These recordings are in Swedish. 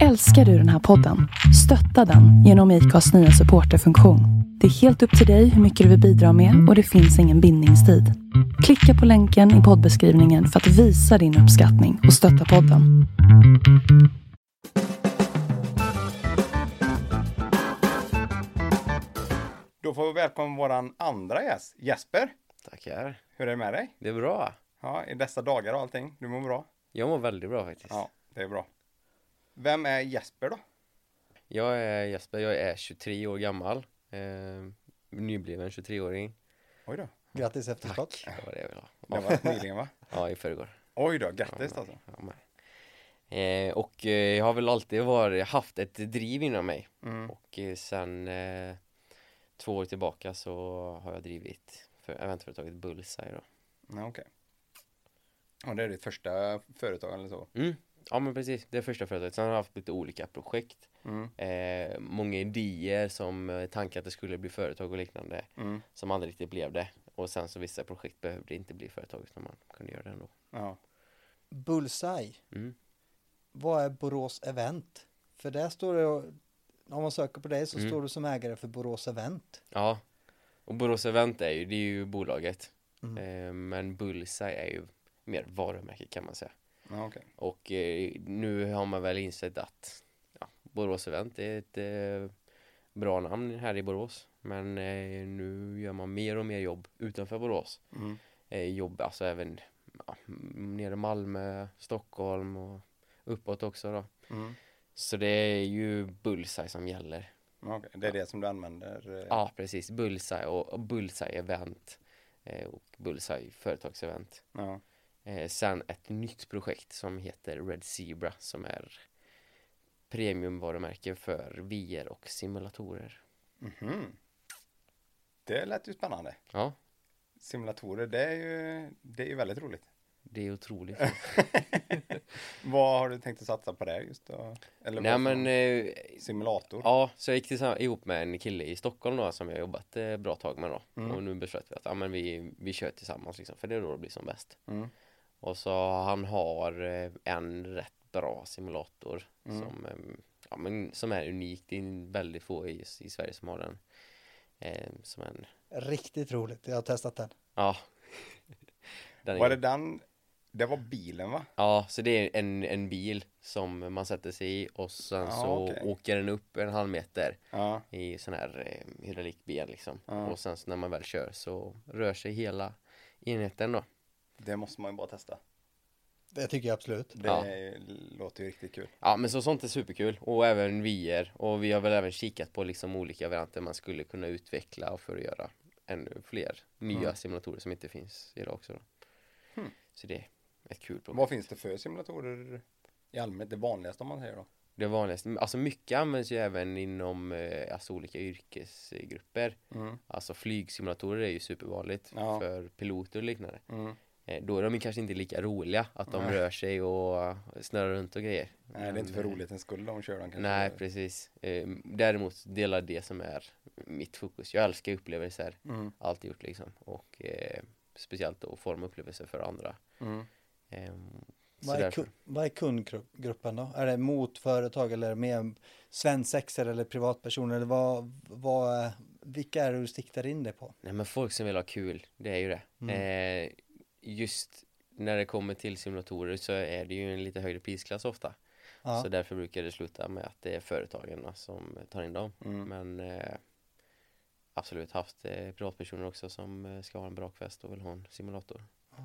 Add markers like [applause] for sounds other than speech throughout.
Älskar du den här podden? Stötta den genom IKAs nya supporterfunktion. Det är helt upp till dig hur mycket du vill bidra med och det finns ingen bindningstid. Klicka på länken i poddbeskrivningen för att visa din uppskattning och stötta podden. Då får vi välkomna våran andra gäst, Jesper. Tackar. Hur är det med dig? Det är bra. Ja, i dessa dagar och allting. Du mår bra? Jag mår väldigt bra faktiskt. Ja, det är bra. Vem är Jesper då? Jag är Jesper, jag är 23 år gammal. Eh, nybliven 23-åring. Oj då. Grattis efterskott. Tack. Det var det jag ville ha. Det var nyligen va? [laughs] Ja, i förrgår. Oj då, grattis alltså. Ja, men. Eh, och eh, jag har väl alltid varit, haft ett driv inom mig. Mm. Och eh, sen eh, två år tillbaka så har jag drivit för eventföretaget Bullseye då. Ja, okej. Och det är ditt första företag eller så? Mm. Ja men precis, det är första företaget. Sen har jag haft lite olika projekt. Mm. Eh, många idéer som eh, tankar att det skulle bli företag och liknande. Mm. som aldrig riktigt blev det. Och sen så vissa projekt behövde inte bli företag utan man kunde göra det ändå. Ja. Bullseye. Mm. Vad är Borås Event? För där står det, om man söker på dig så Mm. står du som ägare för Borås Event. Ja, och Borås Event är ju, det är ju bolaget. Mm. Eh, men Bullseye är ju mer varumärke kan man säga. Ja, okej. Och eh, nu har man väl insett att ja, Borås Event är ett eh, bra namn här i Borås. Men eh, nu gör man mer och mer jobb utanför Borås. Mm. Eh, jobb alltså även ja, nere i Malmö, Stockholm och uppåt också då. Mm. Så det är ju Bullseye som gäller. Ja, okej. Det är det som du använder? eh, Ja, precis. Bullseye och, och Bullseye event och Bullseye företagsevent. ja. Eh, sen ett nytt projekt som heter Red Zebra som är premiumvarumärke för VR och simulatorer. Mhm. Det lät ju spännande. Ja, Simulatorer, det är ju, det är ju väldigt roligt. det är otroligt. [laughs] Vad har du tänkt att satsa på där just då? Eller Nej men, eh, simulator? ja, så jag gick tillsammans, ihop med en kille i Stockholm då som jag jobbat eh, bra tag med då. Mm. Och nu beslöt vi att ja, men vi, vi kör tillsammans liksom, för det är då det blir som bäst. Mm. Och så han har eh, en rätt bra simulator Mm. som, eh, ja, men, som är unik. Det är väldigt få i, i Sverige som har den. Eh, som en, Riktigt roligt, jag har testat den. ja. [laughs] den Var är, det den? Det var bilen va? Ja, så det är en, en bil som man sätter sig i och sen Ja, så okej. åker den upp en halv meter Ja. i sån här eh, hydraulikben liksom. Ja. Och sen så när man väl kör så rör sig hela enheten då. Det måste man ju bara testa. Det tycker jag absolut. Det Ja. låter ju riktigt kul. Ja men så sånt är superkul och även VR och vi har väl även kikat på liksom olika varianter man skulle kunna utveckla och för att göra ännu fler nya Mm. simulatorer som inte finns idag också då. Hmm. Så det är ett kul projekt. Vad finns det för simulatorer i allmänhet? Det vanligaste om man säger då? Det vanligaste, alltså mycket används ju även inom eh, alltså olika yrkesgrupper. Mm. Alltså flygsimulatorer är ju supervanligt Ja. för piloter och liknande. Mm. Eh, då är de kanske inte lika roliga att de Nej. rör sig och snurrar runt och grejer. Nej, det är inte för eh, roligt en skull de kör den kanske. Nej, precis. Eh, däremot delar det som är mitt fokus. Jag älskar upplevelser, Mm. alltid gjort liksom. Och eh, speciellt då forma upplevelser för andra. Mm. Ehm, Vad är, därför. vad är kundgruppen då? Är det mot företag eller mer svensexer eller privatpersoner? Eller vad, vad, vilka är det du siktar in dig på? Nej men folk som vill ha kul, det är ju det. Mm. Eh, just när det kommer till simulatorer så är det ju en lite högre prisklass ofta. Ja. Så därför brukar det sluta med att det är företagen som tar in dem. Mm. Men eh, absolut haft eh, privatpersoner också som eh, ska ha en brakfest och vill ha en simulator. Ja.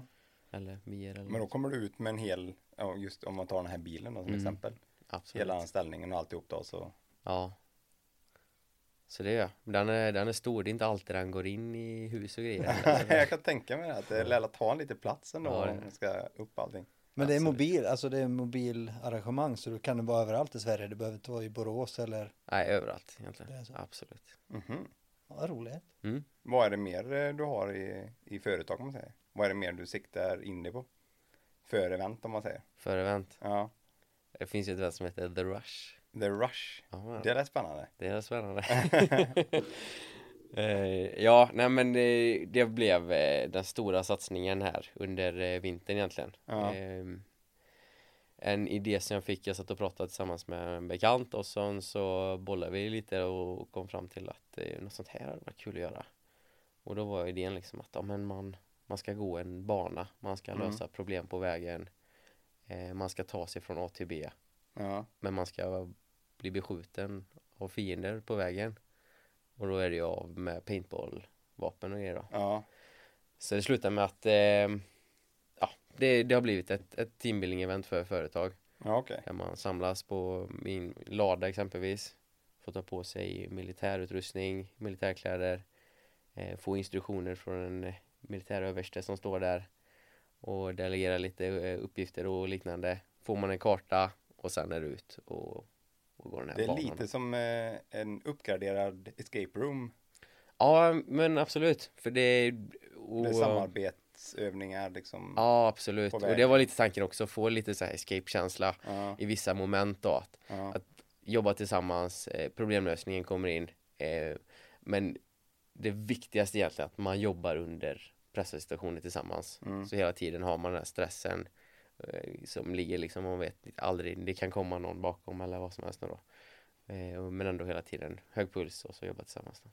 Eller VR eller Men då kommer du ut med en hel, just om man tar den här bilen då som Mm. exempel. Absolut. Hela anställningen och alltihop då så. Ja. Så det är jag. Den är, den är stor, det är inte alltid den går in i hus och grejer. [laughs] jag kan tänka mig att det lär ta en lite plats ändå Ja, om man ska upp allting. Men det är mobil, alltså det är mobilarrangemang så du kan det vara överallt i Sverige. Det behöver inte vara i Borås eller Nej, överallt egentligen. Det är så. Absolut. Mhm. ja, roligt. Mm. Vad är det mer eh, du har i, i företag om man säger? Vad är det mer du siktar in dig på? För event om man säger. För event. Ja. Det finns ju ett event som heter The Rush. The Rush. Ja, Det lät spännande. Det är spännande. [laughs] eh, ja, nej men det, det blev eh, den stora satsningen här under eh, vintern egentligen. Ja. Ehm, en idé som jag fick, jag satt och pratade tillsammans med en bekant och sen så bollade vi lite och kom fram till att eh, något sånt här hade varit kul att göra. Och då var idén liksom att ja, men man, man ska gå en bana, man ska Mm. lösa problem på vägen, eh, man ska ta sig från A till B, Ja. men man ska bli beskjuten av fiender på vägen. Och då är det ju av med paintball-vapen och grejer då. Ja. Så det slutar med att eh, ja, det, det har blivit ett, ett teambuilding-event för företag. Ja, okej. Där man samlas på min lada exempelvis. Får ta på sig militärutrustning, militärkläder. Eh, få instruktioner från en militäröverste som står där. Och delegera lite eh, uppgifter och liknande. Får man en karta och sen är det ut och, går den här Det är banan. lite som eh, en uppgraderad escape room. Ja men absolut. För det är... Och, Det är samarbetsövningar liksom. Ja absolut. Och det var lite tanken också. Få lite så här escape-känsla Ja, i vissa moment då. Att ja. att jobba tillsammans, eh, problemlösningen kommer in. Eh, men det viktigaste egentligen är att man jobbar under pressituationer tillsammans. Mm. Så hela tiden har man den här stressen som ligger liksom, man vet aldrig, det kan komma någon bakom eller vad som helst då. Eh, men ändå hela tiden hög puls och så jobba tillsammans. Då.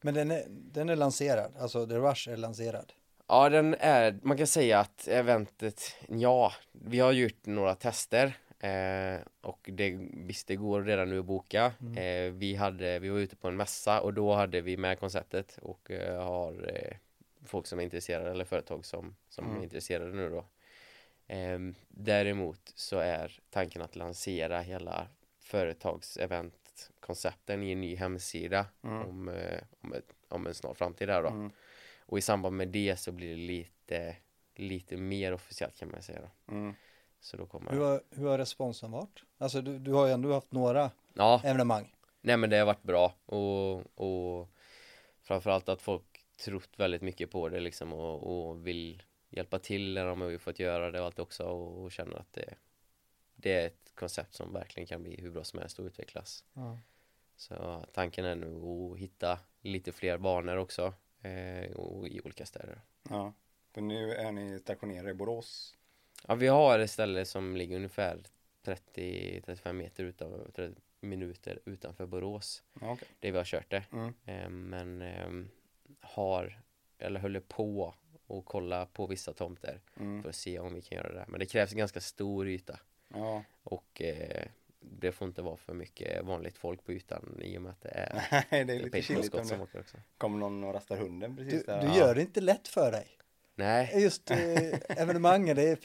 Men den är, den är lanserad, alltså The Rush är lanserad. Ja, den är, man kan säga att eventet, ja, vi har gjort några tester eh, och det, visst det går redan nu att boka. Eh, vi, hade, vi var ute på en mässa och då hade vi med konceptet och eh, har eh, folk som är intresserade eller företag som, som Mm. är intresserade nu då. Eh, däremot så är tanken att lansera hela företagseventkoncepten i en ny hemsida Mm. om, eh, om, ett, om en snar framtid där då. Mm. Och i samband med det så blir det lite, lite mer officiellt kan man säga då. Mm. Så då kommer Hur har, hur har responsen varit? Alltså du, du har ju ändå haft några Ja, evenemang. nej men det har varit bra och, och framförallt att folk trott väldigt mycket på det liksom och, och vill hjälpa till när de har ju fått göra det och allt också och, och känner att det, det är ett koncept som verkligen kan bli hur bra som helst och utvecklas. Så tanken är nu att hitta lite fler banor också eh, och i olika städer. Ja. För nu är ni stationerade i Borås. Ja, vi har ett ställe som ligger ungefär 30-35 meter utanför, 30 minuter utanför Borås. Ja, okej. Det vi har kört det. Mm. Eh, men eh, har, eller håller på och kolla på vissa tomter Mm. för att se om vi kan göra det. Men det krävs en ganska stor yta Ja. och eh, det får inte vara för mycket vanligt folk på ytan i och med att det är [laughs] Nej, det är lite chilligt om som det åker också. kommer någon och rastar hunden Du, precis där. du gör det inte lätt för dig. Nej, Just eh, [laughs] evenemangen, det är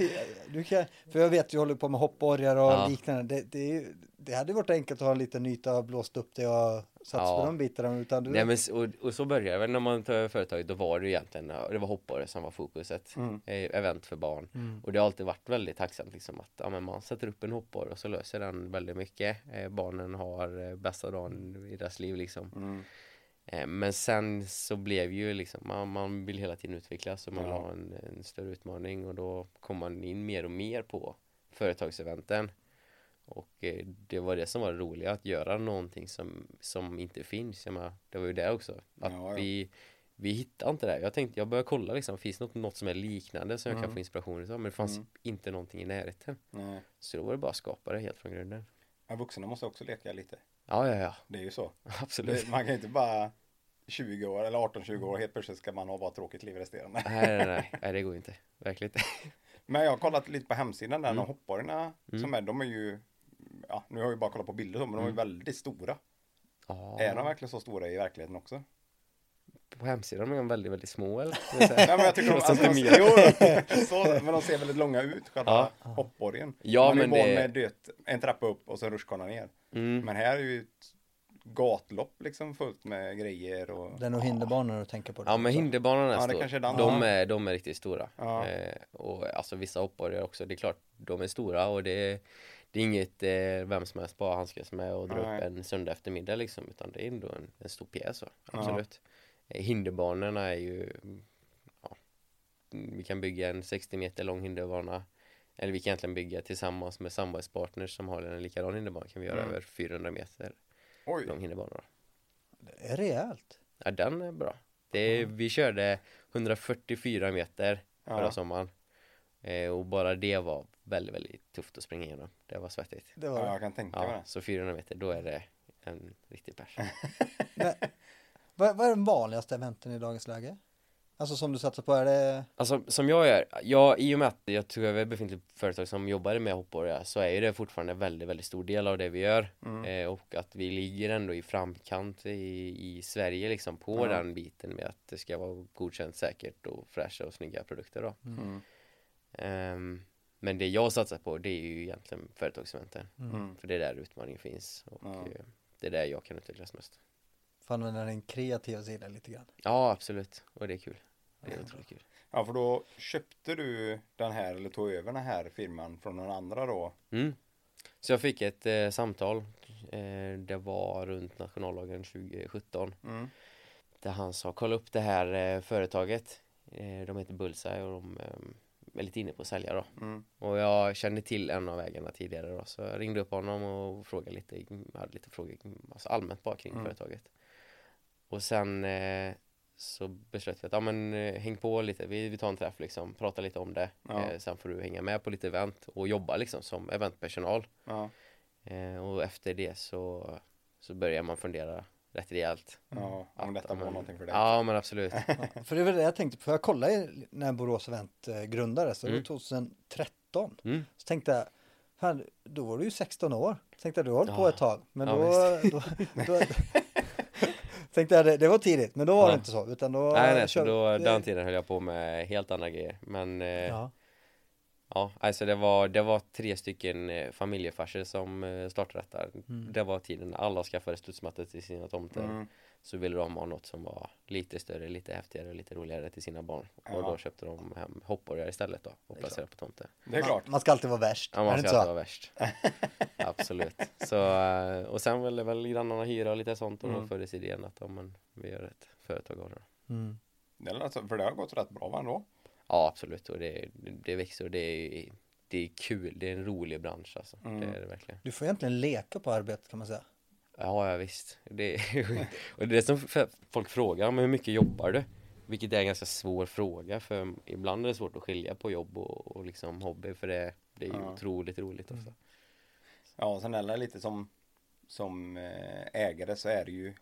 du kan, för jag vet du håller på med hoppborgar och Ja. liknande. Det, det, är det hade varit enkelt att ha en liten yta och blåst upp det och satt Ja. på de bitarna. Utan du, Nej men och, och så började det väl när man tar över företaget, då var det egentligen, det var hoppare som var fokuset. Mm. Eh, event för barn. Mm. Och det har alltid varit väldigt tacksamt liksom att ja, men man sätter upp en hoppborg och så löser den väldigt mycket. Eh, barnen har eh, bästa dagen i deras liv liksom. Mm. Eh, men sen så blev ju liksom, man, man vill hela tiden utvecklas och man vill ha en, en större utmaning och då kom man in mer och mer på företagseventen. Och eh, det var det som var det roliga, att göra någonting som, som inte finns. Jag menar, det var ju det också. Att Ja, ja. vi vi hittade inte det. Jag tänkte, jag började kolla liksom, finns det något, något som är liknande som jag kan Mm. få inspiration utav? Men det fanns Mm. inte någonting i närheten. Nej. Så då var det bara att skapa det helt från grunden. Ja, vuxna måste också leka lite. Ja, ja, ja. Det är ju så. [laughs] Absolut. Det, man kan ju inte bara 20 år eller 18-20 år helt plötsligt ska man ha bara tråkigt liv resterande. Nej, nej, nej, nej, det går inte. Verkligen inte. [laughs] Men jag har kollat lite på hemsidan där, Mm. de hopporna Mm. som är, de är ju, ja nu har jag ju bara kollat på bilder men de är ju Mm. väldigt stora. Ja, Är de verkligen så stora i verkligheten också? på hemsidan är de väldigt, väldigt små eller? [laughs] Nej men jag tycker de, [laughs] alltså, de, jo, så, men de ser väldigt långa ut, själva Ja. hoppborgen. Ja, Man är men van det- med döt, en trappa upp och så rutschkana ner. Mm. Men här är ju ett gatlopp liksom fullt med grejer och Det är nog hinderbanor att tänka på. Ja men hinderbanan är Ja, det stor. kanske är de, Ja. är, de är riktigt stora. Ja. Eh, och alltså vissa hoppborgar också, det är klart de är stora och det är, det är inget eh, vem som helst bara handskas med och dra upp en söndag eftermiddag liksom utan det är ändå en, en stor pjäs så, absolut. Eh, hinderbanorna är ju ja, vi kan bygga en 60 meter lång hinderbana eller vi kan egentligen bygga tillsammans med samarbetspartners som har en likadan hinderbana kan vi göra Mm. över 400 meter oj, lång hinderbana. Det är rejält. Ja den är bra. Det är, Vi körde 144 meter förra ja. sommaren. Eh, och bara det var väldigt, väldigt tufft att springa igenom. Det var svettigt. Det var Ja, det. jag kan tänka mig Ja, det. så 400 meter, då är det en riktig pers. [laughs] Vad, vad är den vanligaste eventen i dagens läge? Alltså som du satsar på, är det? Alltså som jag gör, jag, i och med att jag tog över befintligt företag som jobbade med hoppborgar så är ju det fortfarande en väldigt, väldigt stor del av det vi gör Mm. eh, och att vi ligger ändå i framkant i, i Sverige liksom på Ja. den biten med att det ska vara godkänt säkert och fräscha och snygga produkter då. Mm. Ehm, men det jag satsar på det är ju egentligen företagseventen Mm. för det är där utmaningen finns och Ja. eh, det är där jag kan utvecklas mest. Får använda din kreativa sida lite grann. Ja absolut och det är kul. Det är otroligt kul. Ja, för då köpte du den här eller tog över den här firman från någon andra då? Mm. Så jag fick ett eh, samtal, eh, det var runt nationaldagen 2017, Mm. där han sa kolla upp det här eh, företaget. Eh, de heter Bullseye och de eh, är lite inne på att sälja då. Mm. Och jag kände till en av ägarna tidigare då, så jag ringde upp honom och frågade lite, jag hade lite frågor alltså allmänt bara kring Mm. företaget. Och sen eh, så beslöt vi att, ja men eh, häng på lite, vi, vi tar en träff liksom, prata lite om det. Ja. Eh, sen får du hänga med på lite event och jobba liksom som eventpersonal. Ja, Eh, och efter det så, så börjar man fundera rätt rejält. ja, om Att, detta var men- någonting för dig. Ja men absolut. Ja, [laughs] för det var det jag tänkte på, för jag kollade när Borås Event grundades, så det var Mm. 2013. Mm. Så tänkte jag, fan, då var du ju 16 år. Så tänkte jag, du har hållit på Ja. ett tag. Men Ja, då, [laughs] då, då, [laughs] tänkte jag, det, det var tidigt, men då var Ja. det inte så. Utan då, Nej nej, så kör- då, det- den tiden höll jag på med helt andra grejer. Men eh, ja, alltså det var, det var tre stycken eh, familjefarser som eh, startade detta. Mm. Det var tiden när alla skaffade studsmattor till sina tomter. Mm. Så ville de ha något som var lite större, lite häftigare och lite roligare till sina barn. Ja. Och då köpte de hem hoppborgar istället då och placerade på tomter. Det är klart. Man, man ska alltid vara värst. Ja, man ska alltid så? vara värst. [laughs] Absolut. Så, eh, och sen ville väl grannarna hyra och lite sånt och då Mm. föddes idén att ja, men, vi gör ett företag av det. då. Mm. Det alltså, för det har gått rätt bra va ändå? Ja, absolut. Och det, det växer och det är, det är kul. Det är en rolig bransch alltså. Mm. Det är det verkligen. Du får egentligen leka på arbetet kan man säga. Ja, ja visst. Det, [laughs] och det är som f- folk frågar, men hur mycket jobbar du? Vilket är en ganska svår fråga för ibland är det svårt att skilja på jobb och, och liksom hobby för det, det är ju Ja. otroligt roligt också. Ja, och sen är det lite som, som eh, ägare så är det ju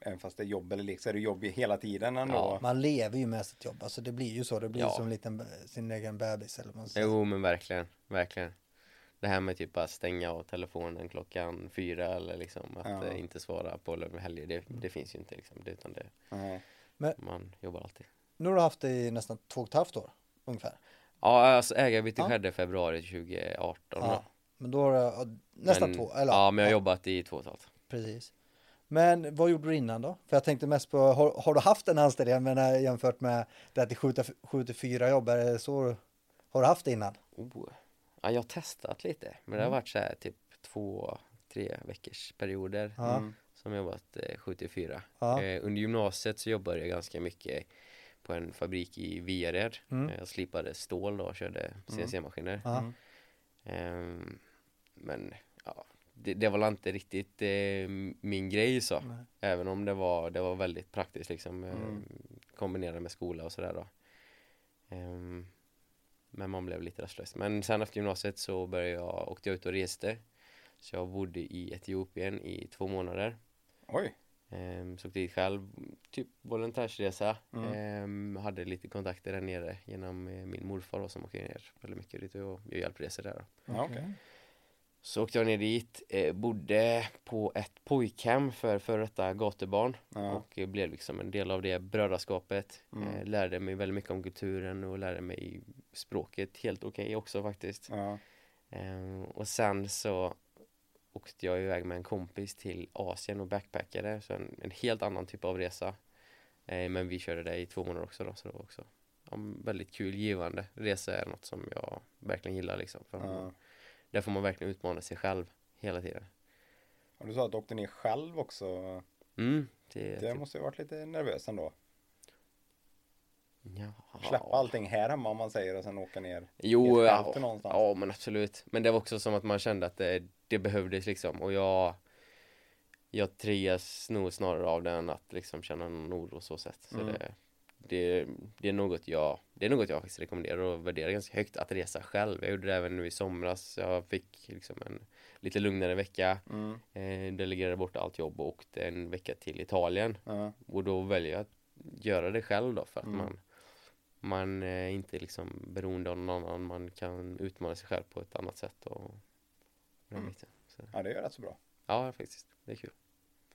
Även fast det är jobb eller lek så är det jobb hela tiden ändå. Ja. Man lever ju med sitt jobb. Alltså det blir ju så. Det blir Ja. som en liten, sin egen bebis eller vad man säger. Jo men verkligen, verkligen. Det här med typ att stänga av telefonen klockan fyra eller liksom att Ja. eh, inte svara på helger, det, det finns ju inte liksom. Det, utan det, Nej. man jobbar alltid. Nu har du haft det i nästan två och ett halvt år ungefär. Ja, alltså ägarbyte Ja. skedde februari 2018 Ja. då. Men då har du nästan Men- två. Eller, Ja, men jag har jobbat i två och ett halvt. Precis. Men vad gjorde du innan då? För jag tänkte mest på, har, har du haft en anställning jag menar, jämfört med det att det skjuter, skjuter fyra jobb? Är det så? Har du haft det innan? Oh. Ja, jag har testat lite, men det har varit så här typ två, tre veckors perioder Ja. Mm. som jag jobbat eh, 7 till 4. Ja. Eh, under gymnasiet så jobbade jag ganska mycket på en fabrik i Viared. Mm. Eh, jag slipade stål då och körde CNC-maskiner. Mm. Ehm, men det, det var inte riktigt eh, min grej så. Nej. Även om det var, det var väldigt praktiskt liksom. Eh, Mm. kombinera med skola och sådär då. Ehm, men man blev lite rastlös. Men sen efter gymnasiet så började jag, åkte jag ut och reste. Så jag bodde i Etiopien i två månader. Oj. Ehm, så åkte dit själv, typ volontärsresa. Mm. Ehm, hade lite kontakter där nere genom eh, min morfar då, som åker ner väldigt mycket dit och gör hjälpresor där. Då. Ja, okej. Så åkte jag ner dit, eh, bodde på ett pojkhem för före detta gatubarn Ja. och eh, blev liksom en del av det brödraskapet. Mm. Eh, lärde mig väldigt mycket om kulturen och lärde mig språket helt okej också faktiskt. Ja. Ehm, och sen så åkte jag iväg med en kompis till Asien och backpackade, så en, en helt annan typ av resa. Eh, men vi körde det i två månader också då, så det var också ja, väldigt kul, givande. Resa är något som jag verkligen gillar liksom. För Ja. Där får man verkligen utmana sig själv hela tiden. Och du sa att du åkte ner själv också. Mm, det, Det måste ju varit lite nervös ändå. ja. Släppa allting här hemma om man säger och sen åka ner. Jo, ja, någonstans. ja men absolut. Men det var också som att man kände att det, det behövdes liksom. Och jag, jag triggas nog snarare av det än att liksom känna någon oro så sätt. Så Mm. det, det, det är något jag Det är något jag faktiskt rekommenderar och värderar ganska högt att resa själv Jag gjorde det även nu i somras Jag fick liksom en lite lugnare vecka Mm. eh, Delegerade bort allt jobb och åkte en vecka till Italien Ja. Och då väljer jag att göra det själv då för att Mm. man Man är inte liksom beroende av någon annan Man kan utmana sig själv på ett annat sätt och den Mm. ja, det är rätt så bra. Ja faktiskt, det är kul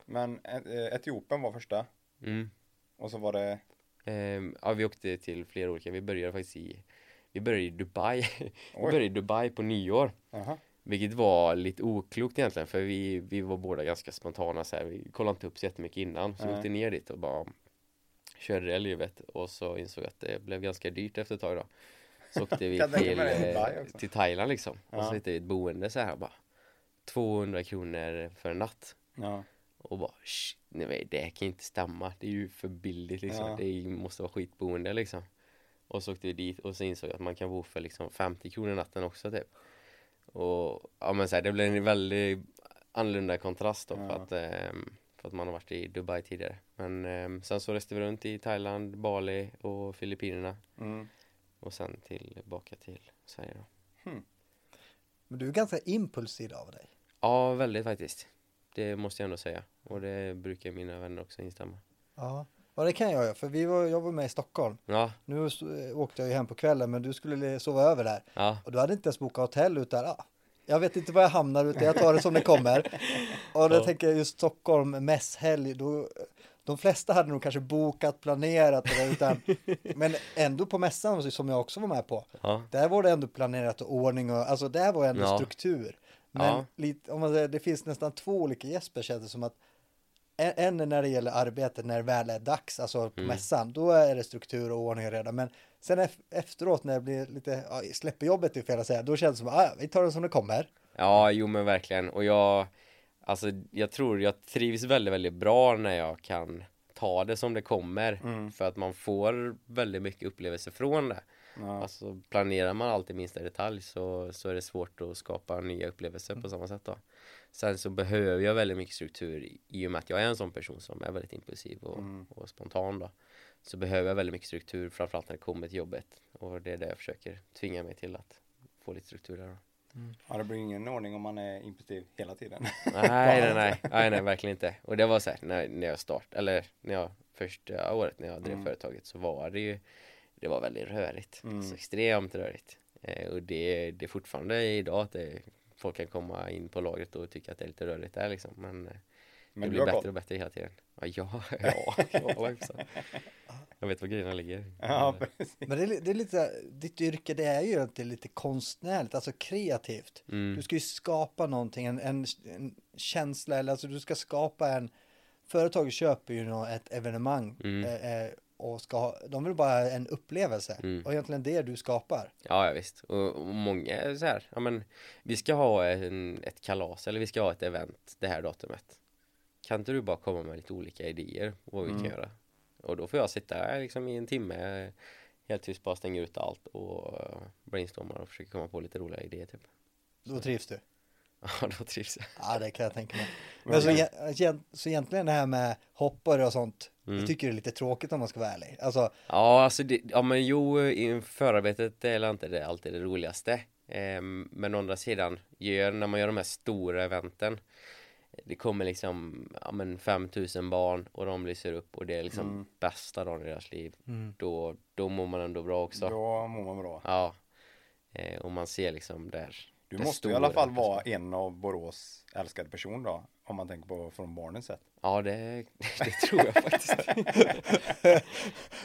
Men eh, Etiopien var första mm. och så var det Ehm, ja, vi åkte till flera olika, vi började faktiskt i Vi började i Dubai [laughs] Vi började i Dubai på nyår Jaha. Vilket var lite oklokt egentligen för vi, vi var båda ganska spontana så här. Vi kollade inte upp så jättemycket innan Så vi Nej. åkte ner dit och bara Körde det livet och så insåg jag att det blev ganska dyrt efter ett tag då Så åkte vi [laughs] till, eh, till Thailand liksom Och Ja. så hittade vi ett boende så här bara 200 kronor för en natt Ja. Och bara "Shh, nej det kan inte stämma. Det är ju för billigt liksom. Ja. Det måste vara skitboende liksom. Och så åkte vi dit och så insåg jag att man kan bo för liksom 50 kronor natten också typ. Och ja men så här, det blev en väldigt annorlunda kontrast då för Ja. att ehm, För att man har varit i Dubai tidigare. Men ehm, sen så reste vi runt i Thailand, Bali och Filippinerna. Mm. Och sen tillbaka till Sverige då. Men du är ganska impulsiv av dig. Ja väldigt faktiskt. Det måste jag ändå säga Och det brukar mina vänner också instämma Ja. Ja, det kan jag göra, för vi var, jag var med i Stockholm. Ja, Nu s- åkte jag ju hem på kvällen, men du skulle sova över där. ja, Och du hade inte ens bokat hotell, utan ah, jag vet inte var jag hamnar, utan jag tar det som det kommer. [laughs] Och då Ja. tänker jag just Stockholm, mässhelg, då, de flesta hade nog kanske bokat, planerat det där, utan, [laughs] men ändå på mässan som jag också var med på, ja, där var det ändå planerat och ordning och alltså där var ändå Ja. struktur. Men Ja. lite, om man säger, det finns nästan två olika Jesper känns det som att är när det gäller arbetet när det väl är dags, alltså på Mm. mässan, då är det struktur och ordning och reda. Men sen ef- efteråt när det blir lite, ja, släpper jobbet är fel att säga, då känns det som att ah, vi tar det som det kommer. Ja, jo men verkligen. Och jag, alltså jag tror jag trivs väldigt, väldigt bra när jag kan ta det som det kommer. Mm. För att man får väldigt mycket upplevelser från det. Ja. Alltså planerar man allt i minsta detalj så, så är det svårt att skapa nya upplevelser på samma sätt då. Sen så behöver jag väldigt mycket struktur i- och med att jag är en sån person som är väldigt impulsiv och, Mm. och spontan då. Så behöver jag väldigt mycket struktur framförallt när det kommer till jobbet. Och det är det jag försöker tvinga mig till att få lite struktur där då. ja, det blir ingen ordning om man är impulsiv hela tiden. Nej, nej, [laughs] nej, nej, nej, verkligen inte. Och det var så här, när, när jag start, eller när jag första året när jag drev Mm. företaget så var det ju, det var väldigt rörigt. Mm. Så extremt rörigt. Eh, och det, det är fortfarande idag att det, folk kan komma in på lagret och tycka att det är lite rörigt där liksom. Men, eh, Men det blir bättre koll. och bättre hela tiden. Ja, ja, ja, [laughs] ja. Jag vet var grejerna ligger. Ja, precis. Men det är, det är lite, ditt yrke det är ju att det är lite konstnärligt, alltså kreativt. Mm. Du ska ju skapa någonting, en, en, en känsla, eller alltså du ska skapa en, företaget köper ju ett evenemang Mm. eh, eh, och ska ha, de vill bara ha en upplevelse. Mm. Och egentligen det du skapar. Ja, ja visst. Och, och många är så här, ja men vi ska ha en, ett kalas eller vi ska ha ett event det här datumet. Kan inte du bara komma med lite olika idéer vad vi Mm. kan göra? Och då får jag sitta liksom i en timme helt tyst bara stänga ut allt och uh, brainstorma och försöka komma på lite roliga idéer typ. Då trivs du. [laughs] Ja, då trivs jag. Ja, det kan jag tänka mig. Men- så, e- egent- så egentligen det här med hoppare och sånt, Mm. jag tycker det är lite tråkigt om man ska vara ärlig. Alltså, Ja, alltså det, ja men jo, i förarbetet är inte det alltid det roligaste. Ehm, men å andra sidan, gör, när man gör de här stora eventen Det kommer liksom, ja men 5000 barn och de lyser upp och det är liksom Mm. bästa dagen i deras liv. mm. Då, då mår man ändå bra också. Då mår man bra. Ja. Eh, och man ser liksom där. Du det måste ju i alla fall vara en av Borås älskade person då. Om man tänker på från barnens sätt. Ja, det, [laughs] det tror jag faktiskt. [laughs] det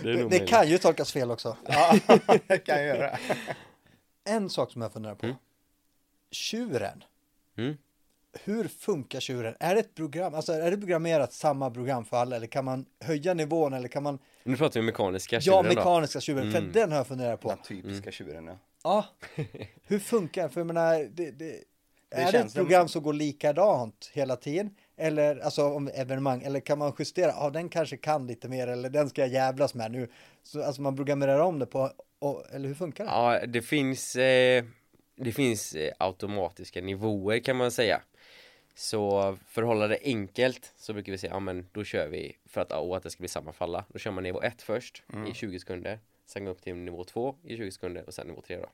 det, det kan ju tolkas fel också. [laughs] Ja, det kan jag göra. En sak som jag funderar på. Mm. Tjuren. Mm. Hur funkar tjuren? Är det ett program, alltså är det programmerat samma program för alla eller kan man höja nivån eller kan man Nu pratar vi mekaniska Ja, tjuren då. mekaniska tjuren, för Mm. den har jag funderat på. Den typiska tjuren ja. Ja, hur funkar För jag menar, det, det, är det ett program som går likadant hela tiden? Eller alltså om evenemang, eller kan man justera? Ja, den kanske kan lite mer eller den ska jag jävlas med nu. Så alltså man programmerar om det på, och, eller hur funkar det? Ja, det finns, eh, det finns eh, automatiska nivåer kan man säga. Så för att hålla det enkelt så brukar vi säga, ja men då kör vi för att, och att det ska bli samma falla. Då kör man nivå 1 först i 20 sekunder. Sen går upp till nivå 2 i 20 sekunder och sen nivå 3 då.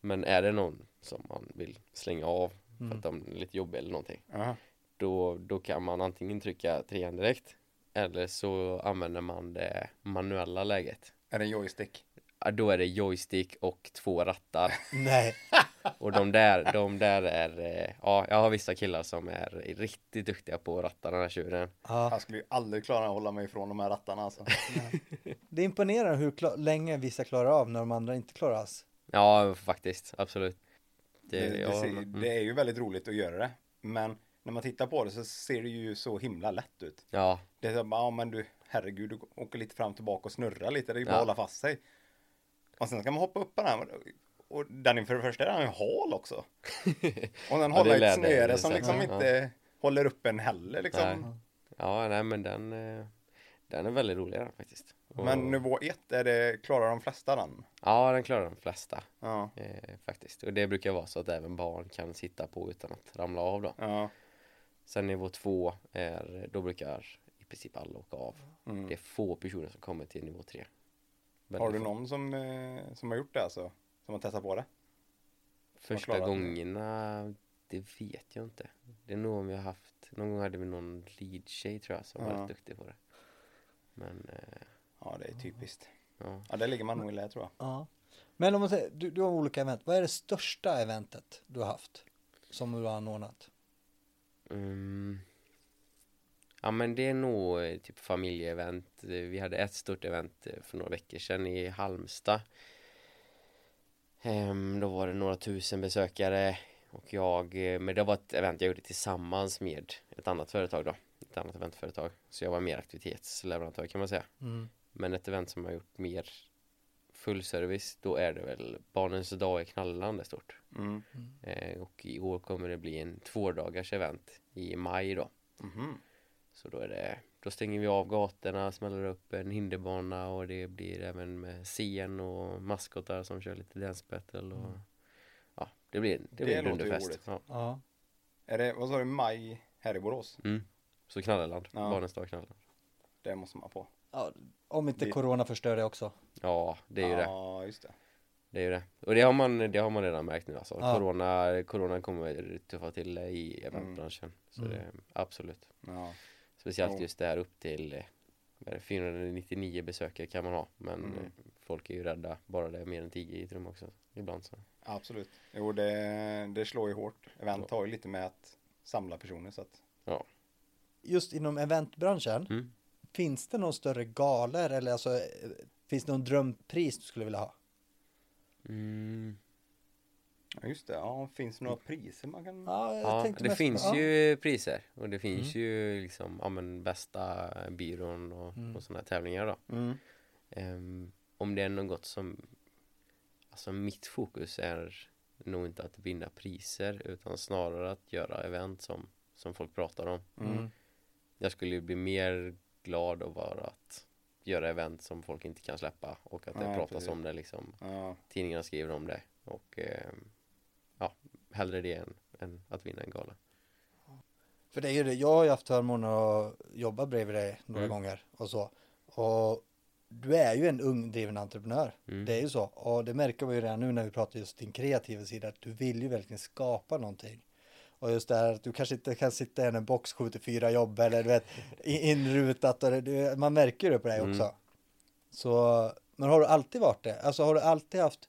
Men är det någon som man vill slänga av för att de är lite jobbiga eller någonting. Då, då kan man antingen trycka trean direkt eller så använder man det manuella läget. Är det joystick? Ja, Då är det joystick och två rattar. [laughs] Nej. Och de där, de där är, eh, ja, jag har vissa killar som är riktigt duktiga på att ratta den här tjuren. Ja. Jag skulle ju aldrig klara att hålla mig ifrån de här rattarna alltså. [laughs] Det är imponerande hur länge vissa klarar av när de andra inte klarar alls. Ja, faktiskt, absolut. Det, det, ja, ser, mm. det är ju väldigt roligt att göra det. Men när man tittar på det så ser det ju så himla lätt ut. ja, Det är så, bara, ja men du, herregud, du åker lite fram och tillbaka och snurrar lite. Det är ju bara Ja. att hålla fast sig. Och sen ska man hoppa upp på den. här. Och den är för det första är den ju hal också. [laughs] Och den Ja, håller det ett snöre som liksom ja. inte håller upp en heller liksom. Nej. ja, nej men den, eh, den är väldigt rolig den faktiskt. Och, Men nivå ett, är det, klarar de flesta den? Ja, den klarar de flesta Ja. eh, faktiskt. Och det brukar vara så att även barn kan sitta på utan att ramla av då. Ja. Sen nivå två är, då brukar i princip alla åka av. Mm. Det är få personer som kommer till nivå tre. Har Väldigt du någon som, eh, som har gjort det alltså? Som har testat på det? Första det? gångerna, det vet jag inte. Det är nog om vi har haft, någon gång hade vi någon lead-tjej tror jag som var Ja. rätt duktig på det. Men, eh, Ja, det är typiskt. ja. Ja, där ligger man nog i lä tror jag. Ja. Men om man säger, du, du har olika event. Vad är det största eventet du har haft? Som du har anordnat? Mm. Ja men det är nog eh, typ familjeevent. Vi hade ett stort event eh, för några veckor sedan i Halmstad. Ehm, då var det några tusen besökare och jag, eh, men det var ett event jag gjorde tillsammans med ett annat företag då. Ett annat eventföretag. Så jag var mer aktivitetsleverantör kan man säga. Mm. Men ett event som har gjort mer fullservice, då är det väl Barnens dag i Knalleland är stort. Mm. Eh, och i år kommer det bli en tvådagars event i maj då. Mhm. Så då är det, då stänger vi av gatorna, smäller upp en hinderbana och det blir även med scen och maskotar som kör lite dance battle och ja, det blir, det blir en dunderfest. Ja. Ja. Är det, vad sa du, maj här i Borås? Mm. Så Knalleland, Ja. Barnens dag Knalleland. Det måste man på. ja. Om inte Det- corona förstör det också. Ja, det är ju det. Ja, just det. Det är ju det. Och det har man, det har man redan märkt nu alltså. Ja. Corona, corona kommer tuffa till det i eventbranschen. Så Mm. det, absolut. Ja. Speciellt Jo. just det här upp till eh, vad är det, 499 besökare kan man ha. Men Mm. eh, folk är ju rädda bara det är mer än 10 i ett rum också. Ibland så. Absolut. Jo, det, det slår ju hårt. Event har ju lite med att samla personer så att. Just inom eventbranschen, Mm. finns det någon större galer eller alltså, eh, finns det någon drömpris du skulle vilja ha? Mm. Ja, just det. Ja, finns det några priser man kan? Ja, Ja, det finns ja. ju priser och det finns ju liksom, ja men bästa byrån och, Mm. och sådana här tävlingar då. Mm. Ehm, om det är något som, alltså mitt fokus är nog inte att vinna priser utan snarare att göra event som, som folk pratar om. Mm. Jag skulle ju bli mer glad av att göra event som folk inte kan släppa och att det Nej, pratas precis. om det liksom. Ja. Tidningarna skriver om det och ja, hellre det än, än att vinna en gala. För det är ju det, jag har ju haft förmånen att jobba bredvid dig några Mm. gånger och så. Och du är ju en ung driven entreprenör. Mm. Det är ju så. Och det märker man ju redan nu när vi pratar just din kreativa sida. Att du vill ju verkligen skapa någonting. Och just det här att du kanske inte kan sitta i en box 74 jobb eller du vet inrutat. Och det, det, man märker ju det på dig Mm. också. Så, men har du alltid varit det? Alltså har du alltid haft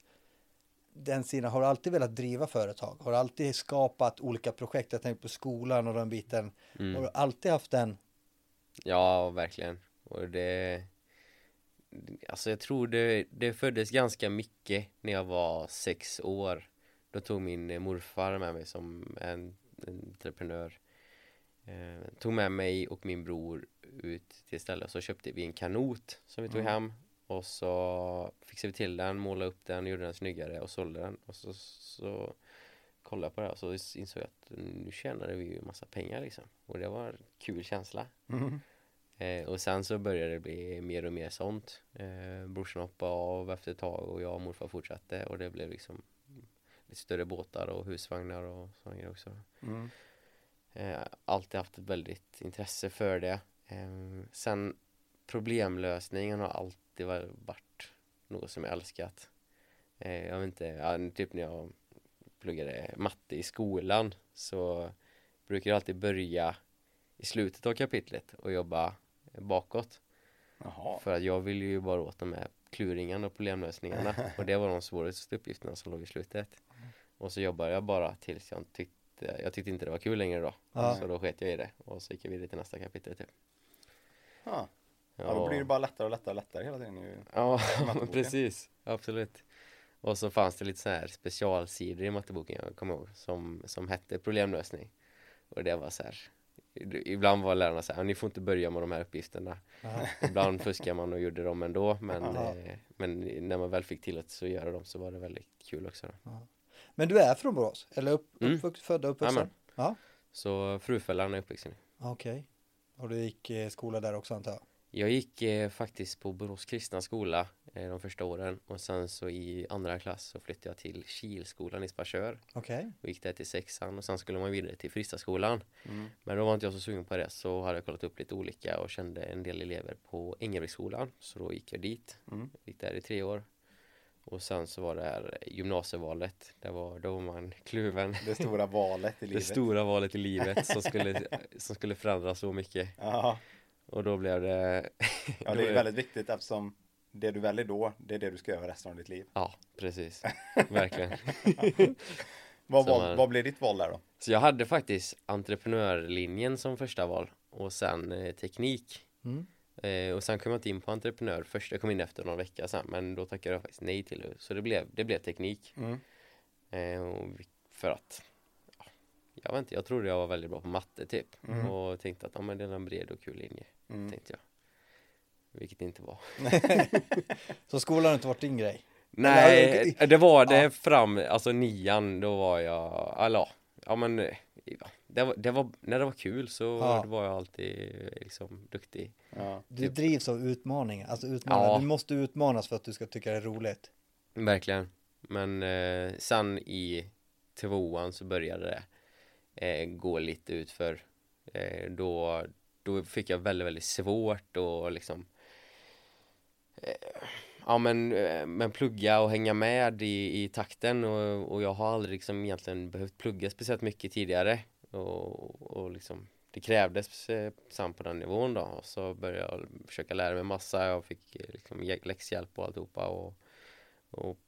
den sidan, har alltid velat driva företag? Har alltid skapat olika projekt? Jag tänker på skolan och den biten. Mm. Har du alltid haft den? Ja, verkligen. Och det... Alltså jag tror det, det föddes ganska mycket när jag var sex år. Då tog min morfar med mig som en, en entreprenör. Eh, tog med mig och min bror ut till stället. Så köpte vi en kanot som vi tog Mm. hem. Och så fixade vi till den, målade upp den, gjorde den snyggare och sålde den. Och så, så kollade jag på det här och så insåg jag att nu tjänade vi ju massa pengar liksom. Och det var en kul känsla. Mm. Eh, och sen så började det bli mer och mer sånt. Eh, brorsan hoppade av efter ett tag och jag och morfar fortsatte och det blev liksom lite större båtar och husvagnar och sådana grejer också. Mm. Eh, alltid haft ett väldigt intresse för det. Eh, sen problemlösningen har alltid varit något som jag älskat. Eh, jag vet inte, ja, typ när jag pluggade matte i skolan så brukar jag alltid börja i slutet av kapitlet och jobba bakåt. Jaha. För att jag vill ju bara åt de här kluringarna och problemlösningarna [laughs] och det var de svåraste uppgifterna som låg i slutet. Och så jobbade jag bara tills jag tyckte, jag tyckte inte det var kul längre då. Ja. Så då sket jag i det och så gick jag vidare till nästa kapitel typ. Ja. Ja, då blir det bara lättare och lättare och lättare hela tiden ju. Ja, [laughs] precis. Absolut. Och så fanns det lite så här specialsidor i matteboken jag kommer ihåg som, som hette problemlösning. Och det var så här Ibland var lärarna så här, ni får inte börja med de här uppgifterna. Ja. [laughs] Ibland fuskade man och gjorde dem ändå men, Ja. eh, men när man väl fick till att göra dem så var det väldigt kul också. Men du är från Borås? Eller upp, Mm. uppvux, född och uppvuxen? Ja, Så Frufällan är uppvuxen. okej. Och du gick eh, skola där också antar jag? Jag gick eh, faktiskt på Borås kristna skola eh, de första åren och sen så i andra klass så flyttade jag till Kilskolan i Sparsör Okej. och gick där till sexan och sen skulle man vidare till Fristaskolan. Mm. Men då var inte jag så sugen på det så hade jag kollat upp lite olika och kände en del elever på Ängelviksskolan så då gick jag dit. Mm. Gick där i tre år. Och sen så var det här gymnasievalet. Det var, då man kluven. Det stora valet i [laughs] Det livet. stora valet i livet som skulle, som skulle förändra så mycket. Ja, Och då blev det... [laughs] ja, det är väldigt viktigt eftersom det du väljer då, det är det du ska göra resten av ditt liv. Ja, precis. [laughs] Verkligen. [laughs] Vad, Så vad, man- vad blev ditt val där då? Så jag hade faktiskt entreprenörlinjen som första val och sen eh, teknik. Mm. Eh, och sen kom jag inte in på entreprenör först. Jag kom in efter någon vecka sen men då tackade jag faktiskt nej till det. Så det blev, det blev teknik. Mm. Eh, för att ja, jag vet inte, jag trodde jag var väldigt bra på matte typ. Mm. Och tänkte att ja, men det är en bred och kul linje. Mm. Tänkte jag. Vilket det inte var. [laughs] Så skolan har inte varit din grej? Nej, det var det Ja. fram, alltså nian, då var jag, eller ja, men eh, det var, det var, när det var kul så Ja. var jag alltid eh, liksom duktig. Ja. Du drivs av utmaningar, alltså utmaningar. Du måste utmanas för att du ska tycka det är roligt. Verkligen. Men eh, sen i tvåan så började det eh, gå lite utför. Eh, då, då fick jag väldigt, väldigt svårt och liksom eh, Ja men, eh, men plugga och hänga med i, i takten. Och, och jag har aldrig liksom egentligen behövt plugga speciellt mycket tidigare. Och, och liksom det krävdes eh, samt på den nivån då. Och så började jag försöka lära mig massa. Jag fick liksom läxhjälp och alltihopa. Och, och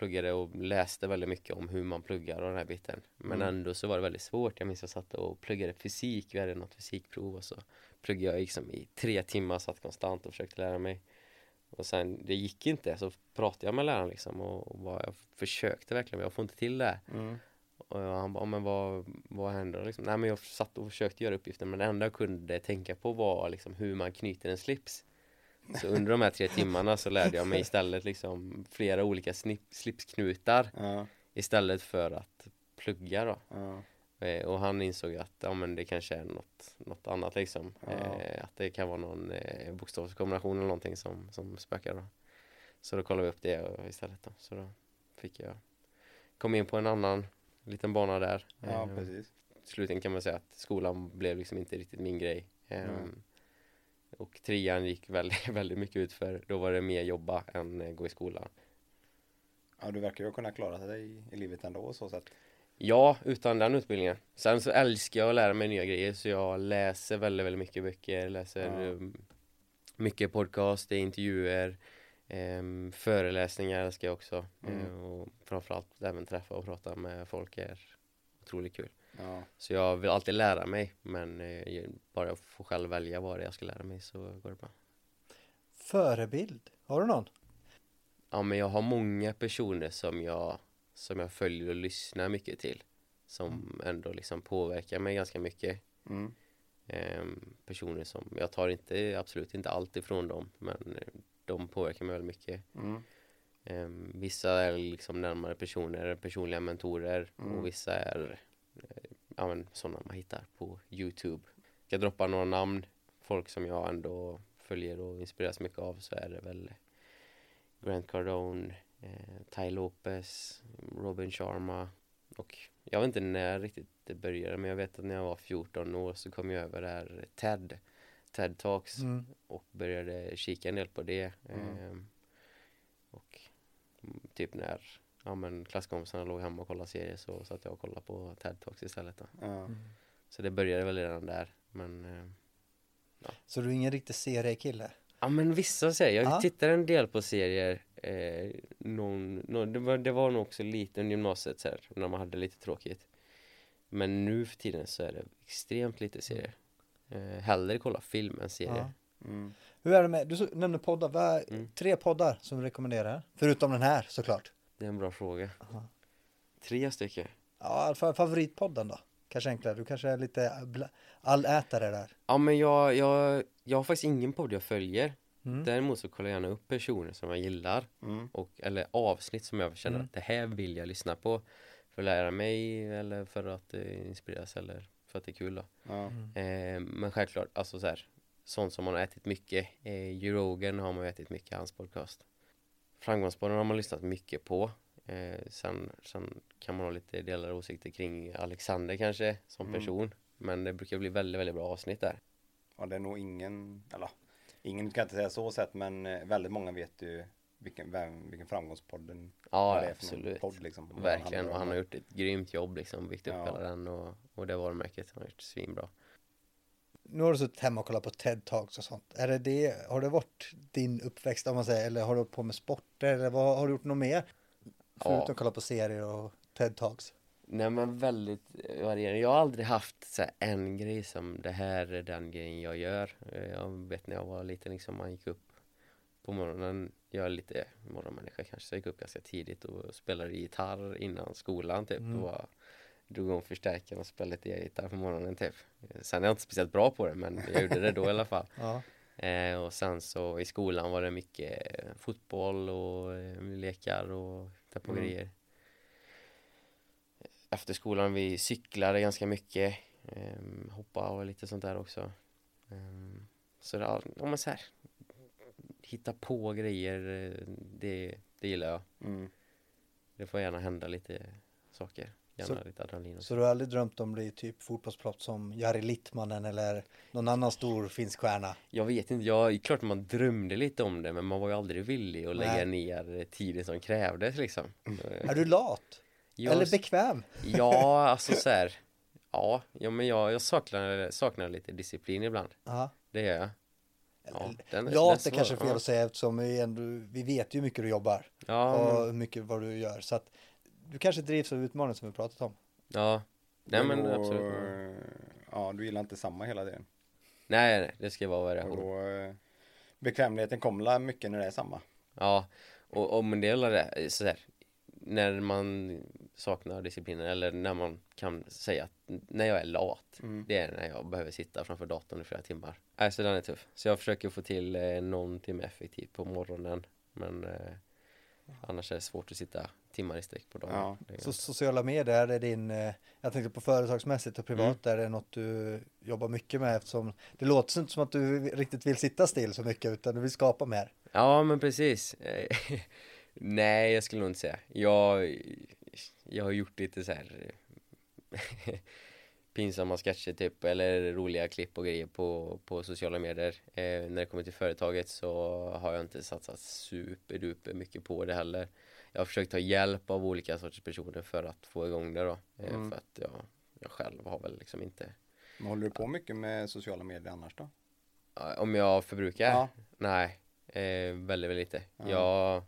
pluggade och läste väldigt mycket om hur man pluggar och den här biten men Mm. ändå så var det väldigt svårt jag minns jag satt och pluggade fysik vi hade något fysikprov och så pluggade jag liksom i tre timmar satt konstant och försökte lära mig och sen, det gick inte, så pratade jag med läraren liksom och, och bara, jag försökte verkligen men jag får inte till det. Mm. Och han bara, men vad, vad händer liksom? Nej men jag satt och försökte göra uppgiften men det enda jag kunde tänka på var liksom hur man knyter en slips. Så under de här tre timmarna så lärde jag mig istället liksom flera olika snip, slipsknutar Ja. istället för att plugga då. Ja. Eh, Och han insåg att ja, men det kanske är något, något annat liksom. Ja. Eh, att det kan vara någon eh, bokstavskombination eller någonting som, som spökar då. Så då kollade vi upp det istället då. Så då fick jag kom in på en annan liten bana där. ja, Eh, precis. Slutligen kan man säga att skolan blev liksom inte riktigt min grej. Mm. Och trean gick väldigt, [laughs] väldigt mycket ut för då var det mer jobba än eh, gå i skolan. Ja, du verkar ju kunna klara dig i, i livet ändå så sätt. Ja, utan den utbildningen. Sen så älskar jag att lära mig nya grejer så jag läser väldigt, väldigt mycket böcker, läser Ja. um, mycket podcast, intervjuer, um, föreläsningar älskar jag också. Mm. Eh, och framförallt även träffa och prata med folk är otroligt kul. Ja. Så jag vill alltid lära mig men eh, bara jag får själv välja vad det är jag ska lära mig så går det bra. Förebild, har du någon? Ja men jag har många personer som jag som jag följer och lyssnar mycket till som ändå liksom påverkar mig ganska mycket. Mm. Ehm, personer som, jag tar inte, absolut inte allt ifrån dem men eh, de påverkar mig väldigt mycket. Mm. Ehm, vissa är liksom närmare personer, personliga mentorer Mm. och vissa är eh, ja, men, sådana man hittar på Youtube. Jag ska droppa några namn, folk som jag ändå följer och inspireras mycket av så är det väl Grant Cardone, eh, Ty Lopez, Robin Sharma, och jag vet inte när riktigt det började men jag vet att när jag var 14 år så kom jag över det här TED TED Talks Mm. och började kika en del på det Mm. Ehm, och typ när ja, men klasskompisarna låg hemma och kollade serier så satt jag och kollade på TED Talks istället då. Ja. Så det började väl redan där men ehm, Så du är ingen riktig seriekille? Ja men vissa serier, jag Ja. tittar en del på serier eh, någon, någon, det, var, det var nog också lite under gymnasiet så här, när man hade lite tråkigt Men nu för tiden så är det extremt lite serier eh, Hellre kolla film än serier Ja. Mm. Hur är det med, du nämnde poddar, vad är Mm. tre poddar som du rekommenderar? Förutom den här såklart. Det är en bra fråga Aha. Tre stycken Ja, fa- favoritpodden då? Kanske enklare, du kanske är lite allätare där. Ja men jag, jag, jag har faktiskt ingen podd jag följer Mm. Däremot så kollar jag gärna upp personer som jag gillar Mm. och, Eller avsnitt som jag känner Mm. att det här vill jag lyssna på För att lära mig eller för att eh, inspireras eller för att det är kul då Ja. Eh, men självklart, alltså så här, sånt som man har ätit mycket. Eh, Joe Rogan har man ju ätit mycket, hans podcast. Framgångspodden har man lyssnat mycket på. Eh, sen, sen kan man ha lite delade åsikter kring Alexander kanske som Mm. person. Men det brukar bli väldigt, väldigt bra avsnitt där. ja, det är nog ingen, eller ingen kan inte säga så sett, men eh, väldigt många vet ju vilken, vem, vilken framgångspodden Ja, är absolut. podd liksom. Verkligen, och han har gjort ett grymt jobb liksom, byggt upp Ja. hela den och, och det varumärket han har gjort svinbra. Nu har du suttit hemma och kollat på TED Talks och sånt. Är det det, har det varit din uppväxt om man säger, eller har du hållit på med sporter eller vad, har du gjort något mer? Förutom att kolla på serier och TED Talks. Nej men väldigt varierande. Jag har aldrig haft så här, en grej som det här är den grejen jag gör. Jag vet när jag var liten liksom, man gick upp på morgonen. Jag är lite morgonmänniska kanske, så jag gick upp ganska tidigt och spelade gitarr innan skolan typ. Mm. Och bara drog igång förstärkaren och spelade lite gitarr på morgonen typ. Sen är jag inte speciellt bra på det men jag gjorde det då i alla fall. [laughs] Ja. Eh, och sen så i skolan var det mycket fotboll och eh, lekar och på Mm. grejer. Efter skolan vi cyklade ganska mycket, eh, hoppa och lite sånt där också. Eh, så det, ja men så här, hitta på grejer, eh, det, det gillar jag. Mm. Det får gärna hända lite saker, gärna Så- lite adrenalin också. Så du har aldrig drömt om att bli typ fotbollsproffs som Jari Littmanen eller någon annan stor finsk stjärna? Jag vet inte, jag, klart man drömde lite om det men man var ju aldrig villig att lägga ner tiden som krävdes liksom. [laughs] Är du lat? Jag- Eller bekväm? [laughs] Ja, alltså så här. Ja, ja men jag, jag saknar, saknar lite disciplin ibland. Ja. Det gör jag. Ja, den, Lat är kanske fel ja. att säga eftersom vi, ändå, vi vet ju hur mycket du jobbar Ja, och hur mycket vad du gör. Så att du kanske drivs av utmaningen som vi pratat om. ja. Nej men då, absolut. eh, Ja, du gillar inte samma hela tiden. Nej, nej, det ska vara Och variation. då, eh, bekvämligheten kommer mycket när det är samma. Ja, och, och men det är det, så här, när man saknar disciplinen eller när man kan säga att när jag är lat, Mm. det är när jag behöver sitta framför datorn i flera timmar. Nej, så den är tuff. Så jag försöker få till eh, någon timme effektivt på morgonen, men eh, annars är det svårt att sitta timmar i sträck på dagen. Ja, Så sociala medier är din, eh, jag tänkte på företagsmässigt och privat, Mm. är det något du jobbar mycket med eftersom det låter inte som att du riktigt vill sitta still så mycket utan du vill skapa mer. Ja, men precis. [laughs] Nej, jag skulle nog inte säga. Jag, jag har gjort lite så här eh, [laughs] pinsamma sketcher typ, eller roliga klipp och grejer på, på sociala medier. Eh, när det kommer till företaget så har jag inte satsat superduper mycket på det heller. Jag har försökt ta hjälp av olika sorters personer för att få igång det då. Eh, Mm. För att jag, jag själv har väl liksom inte Men håller du på mycket med sociala medier annars då? Om jag förbrukar? Ja. Nej, eh, väldigt, väldigt lite. Ja. Jag,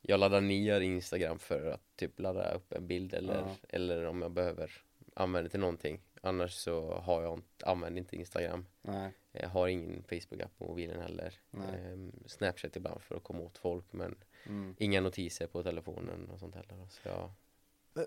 jag laddar ner Instagram för att typ ladda upp en bild eller, Ja. eller om jag behöver använda till någonting. Annars så har jag inte, använder inte Instagram. Nej. Jag har ingen Facebook-app på mobilen heller. Ehm, Snapchat ibland för att komma åt folk men Mm. inga notiser på telefonen och sånt heller. Så jag,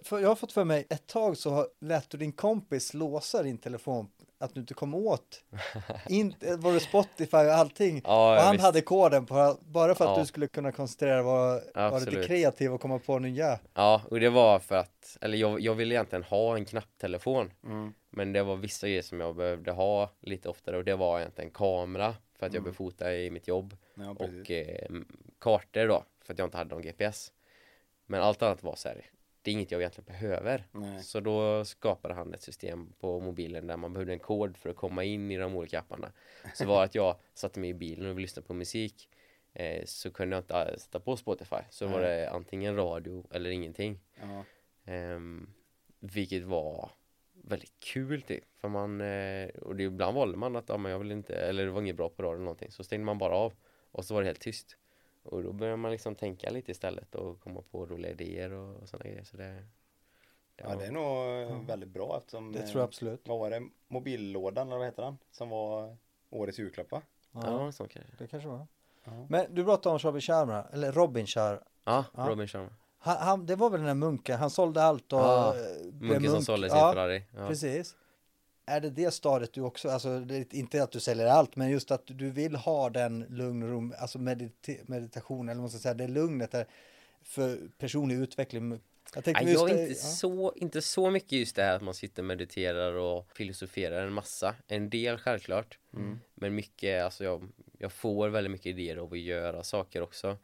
För jag har fått för mig, ett tag så lät du din kompis låsa din telefon att du inte kom åt. [laughs] Inte, var det Spotify och allting. Ja, och han visst. hade koden på, bara för att Ja. du skulle kunna koncentrera dig vara, vara lite kreativ och komma på nya. ja, och det var för att, eller jag, jag ville egentligen ha en knapptelefon. Mm. Men det var vissa grejer som jag behövde ha lite oftare och det var egentligen kamera för att jag Mm. fota i mitt jobb Ja, och eh, kartor då för att jag inte hade någon GPS. Men allt annat var så här det är inget jag egentligen behöver. Nej. Så då skapade han ett system på mobilen där man behövde en kod för att komma in i de olika apparna. Så var att jag [laughs] satte mig i bilen och ville lyssna på musik eh, så kunde jag inte eh, sätta på Spotify. Så var det antingen radio eller ingenting. Ja. Ehm, vilket var väldigt kul typ. För man, eh, och det, ibland valde man att ja, men jag vill inte, eller det var inget bra på radio eller någonting. Så stängde man bara av och så var det helt tyst. Och då började man liksom tänka lite istället och komma på roliga idéer och, och sådana grejer. Så det, ja, det är nog eh, väldigt bra eftersom Det eh, tror jag absolut. Vad var det? Mobillådan eller vad heter den? Som var årets julklapp va? Ja, så kanske. det kanske var. Ja. Men du pratade om Robin Sharma, eller Robin Sharma. Ja, Ja. Robin Sharma. Han, han, det var väl den där munken, han sålde allt och Ja, eh, blev Munken som munk. sålde sin ja, Ferrari. Ja. Precis. Är det det stadiet du också, alltså inte att du säljer allt, men just att du vill ha den lugn och ro, alltså medita- meditation, eller ska säga, det lugnet där för personlig utveckling. Jag Nej, jag är det- inte, ja. så, inte så mycket just det här att man sitter och mediterar och filosoferar en massa. En del självklart. Mm. Men mycket, alltså jag, jag får väldigt mycket idéer av att göra saker också.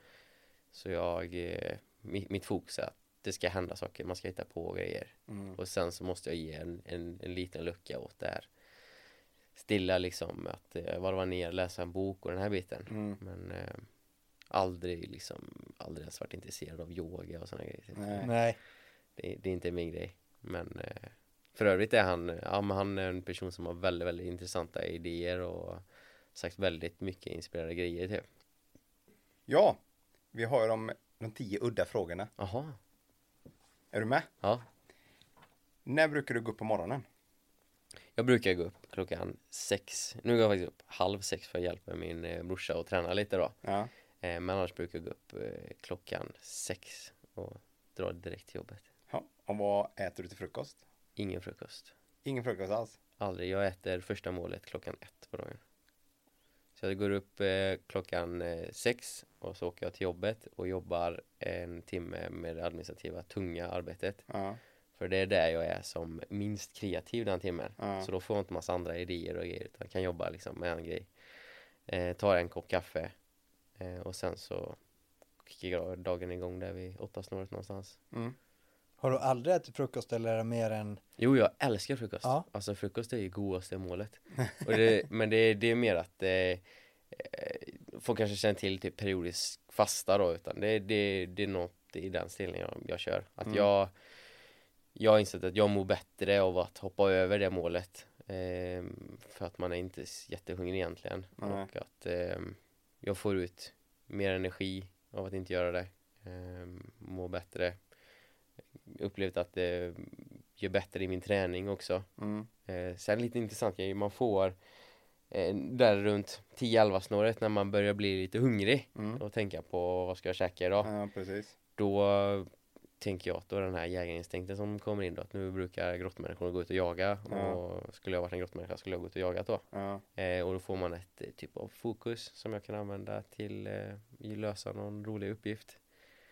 Så jag, eh, mitt, mitt fokus är att det ska hända saker, man ska hitta på grejer. Mm. Och sen så måste jag ge en, en, en liten lucka åt det här. Stilla liksom, att eh, varva ner, läsa en bok och den här biten. Mm. Men eh, aldrig liksom, aldrig ens varit intresserad av yoga och sådana grejer. Nej. Nej, Det, det är inte min grej. Men eh, för övrigt är han, ja, men han är en person som har väldigt, väldigt intressanta idéer och sagt väldigt mycket inspirerande grejer typ. Ja, vi har de, de tio udda frågorna. Jaha, Är du med? ja. När brukar du gå upp på morgonen? Jag brukar gå upp klockan sex. Nu går jag faktiskt upp halv sex för att hjälpa min eh, brorsa och träna lite då. Ja. Eh, men annars brukar jag gå upp eh, klockan sex och dra direkt till jobbet. ja. Och vad äter du till frukost? Ingen frukost. Ingen frukost alls? Aldrig. Jag äter första målet klockan ett på dagen. Så jag går upp eh, klockan eh, sex och så åker jag till jobbet och jobbar en timme med det administrativa tunga arbetet. Ja. För det är där jag är som minst kreativ den timmen. Ja. Så då får jag inte massa andra idéer och grejer utan kan jobba liksom med en grej. Eh, tar en kopp kaffe eh, och sen så kickar dagen igång där vid åtta snåret någonstans. Mm. Har du aldrig ätit frukost eller är det mer än, Jo, jag älskar frukost. Ja. Alltså frukost är ju godaste målet. Och det, [laughs] men det, det är mer att eh, folk kanske känner till typ periodisk fasta då, utan det, det, det är något i den stilen jag, jag kör. Att Mm. jag, jag har insett att jag mår bättre av att hoppa över det målet. Eh, för att man är inte jättehungrig egentligen. Nej. Och att eh, jag får ut mer energi av att inte göra det. Eh, må bättre. Upplevt att det gör bättre i min träning också. Mm. Eh, sen lite intressant grej, man får eh, där runt 10-11 snåret när man börjar bli lite hungrig Mm. och tänka på vad ska jag käka idag. Ja, precis. Då tänker jag att då den här jägarinstinkten som kommer in då att nu brukar grottmänniskor gå ut och jaga Ja. och skulle jag varit en grottmänniska skulle jag gå ut och jaga då. Ja. Eh, och då får man ett eh, typ av fokus som jag kan använda till eh, lösa någon rolig uppgift.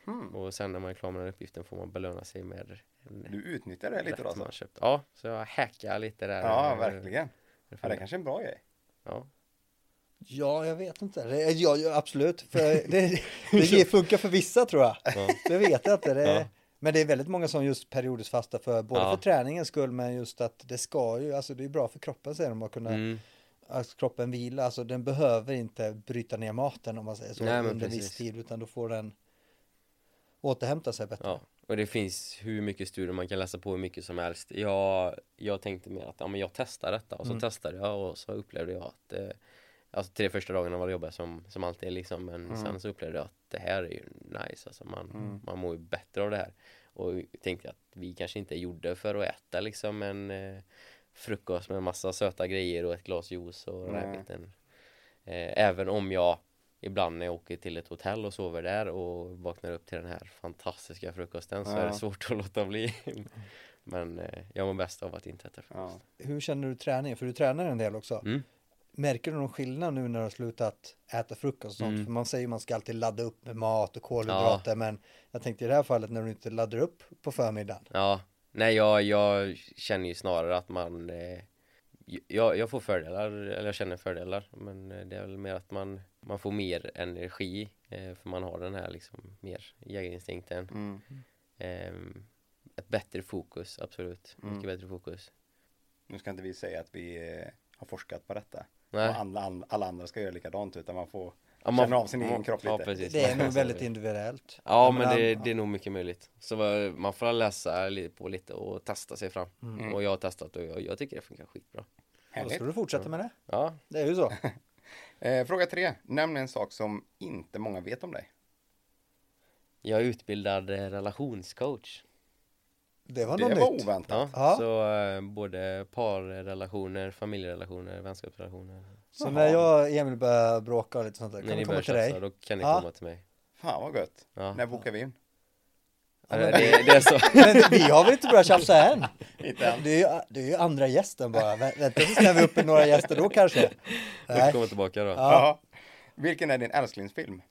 Mm. Och sen när man är klar med den uppgiften får man belöna sig med en Du utnyttjar det lite då alltså? köpt. Ja, så jag hackar lite där. Ja, verkligen. Ja, det är kanske är en bra grej. Ja. ja jag vet inte, det, ja, ja absolut, för [laughs] det, det funkar för vissa tror jag. Ja. Det vet jag inte. Det, Ja. Men det är väldigt många som just periodiskt fasta för både Ja. för träningens skull men just att det ska ju, alltså det är bra för kroppen säger de att kunna, Mm. att kroppen vila, alltså den behöver inte bryta ner maten om man säger så Nej, under viss tid utan då får den återhämta sig bättre. Ja, och det finns hur mycket studier man kan läsa på hur mycket som helst. Jag, jag tänkte mer att ja, men jag testar detta och så Mm. testade jag och så upplevde jag att eh, Alltså tre första dagarna var det jobbigt som, som alltid liksom men Mm. sen så upplevde jag att det här är ju nice alltså man, Mm. man mår ju bättre av det här och tänkte att vi kanske inte gjorde för att äta liksom en eh, frukost med massa söta grejer och ett glas juice och den här Nej. biten eh, även om jag ibland när jag åker till ett hotell och sover där och vaknar upp till den här fantastiska frukosten så är Ja. det svårt att låta bli men eh, jag mår bäst av att inte äta frukost Ja. Hur känner du träningen? För du tränar en del också. Mm. Märker du någon skillnad nu när du har slutat äta frukost och sånt? Mm. För man säger ju man ska alltid ladda upp med mat och kolhydrater men jag tänkte i det här fallet när du inte laddar upp på förmiddagen. Ja, nej jag, jag känner ju snarare att man eh, jag, jag får fördelar, eller jag känner fördelar men eh, det är väl mer att man, man får mer energi eh, för man har den här liksom mer jägarinstinkten Mm. Ehm, ett bättre fokus, absolut. Mm. Mycket bättre fokus. Nu ska inte vi säga att vi eh, har forskat på detta. Nej. Och alla, alla andra ska göra likadant utan man får Ja, känna av sin egen ja, kropp ja, lite. precis. Det är nog väldigt individuellt. Ja men det, ja. det är nog mycket möjligt. Så man får läsa lite på lite och testa sig fram. Mm. Och jag har testat och jag, jag tycker det funkar skitbra. Då Härligt. ska du fortsätta med det. Ja, Det är ju så. [laughs] Eh, fråga tre. Nämn en sak som inte många vet om dig. jag är utbildad eh, relationscoach. Det var Det något var nytt. oväntat. Ja, Ja. så eh, både parrelationer, familjerelationer, vänskapsrelationer. Så Jaha. när jag och Emil börjar bråka och lite sånt där, kan När vi ni komma börjar till dig? tjafsa då kan ni Ja. komma till mig. Fan vad gött. Ja. När bokar vi in? Ja, det, det är så. [laughs] Men vi har väl inte börjat tjafsa än? [laughs] Inte än. Det är ju, det är ju andra gästen bara. Vä- Vänta tills när vi i några gäster då kanske. Nej. kommer tillbaka då. Ja. Ja. Vilken är din älsklingsfilm?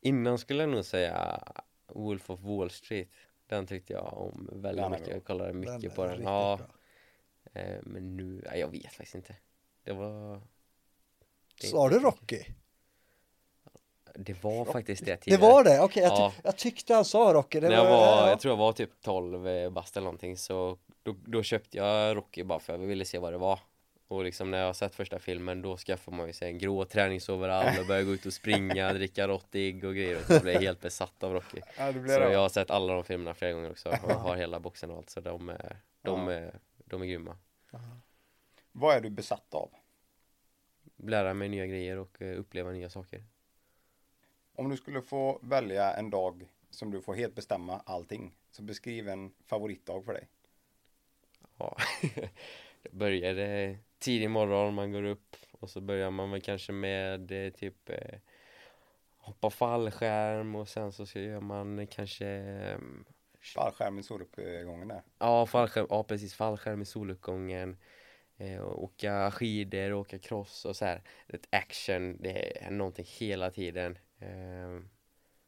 Innan skulle jag nog säga Wolf of Wall Street. Den tyckte jag om väldigt Den är mycket. bra. Jag kollade Den mycket är på den. riktigt Ja, bra. eh, men nu, nej, jag vet faktiskt inte. Det var, det- Sa du Rocky? det var faktiskt det Det tidigare. var det? Okej, jag, ty- Ja. jag tyckte han sa Rocky. Det När jag var, var, ja. jag tror jag var typ 12 eh, bast eller någonting så då, då köpte jag Rocky bara för jag ville se vad det var. Och liksom när jag har sett första filmen då skaffar man ju sig en grå träningsoverall och börjar gå ut och springa, [laughs] dricka rått ägg och grejer. Och jag blev helt besatt av Rocky. Ja, det Så jag har sett alla de filmerna flera gånger också och [laughs] har hela boxen och allt så de är, de Ja. är, de är grymma. Vad är du besatt av? Lära mig nya grejer och eh, uppleva nya saker. Om du skulle få välja en dag som du får helt bestämma allting. Så beskriv en favoritdag för dig. Ja, [laughs] det började tidig morgon, man går upp och så börjar man väl kanske med eh, typ eh, hoppa fallskärm och sen så gör man kanske eh, Fallskärm i soluppgången där. ja, fallskärm, ja precis, fallskärm i soluppgången eh, och åka skidor, åka cross och så här. Ett action, det är någonting hela tiden. Eh,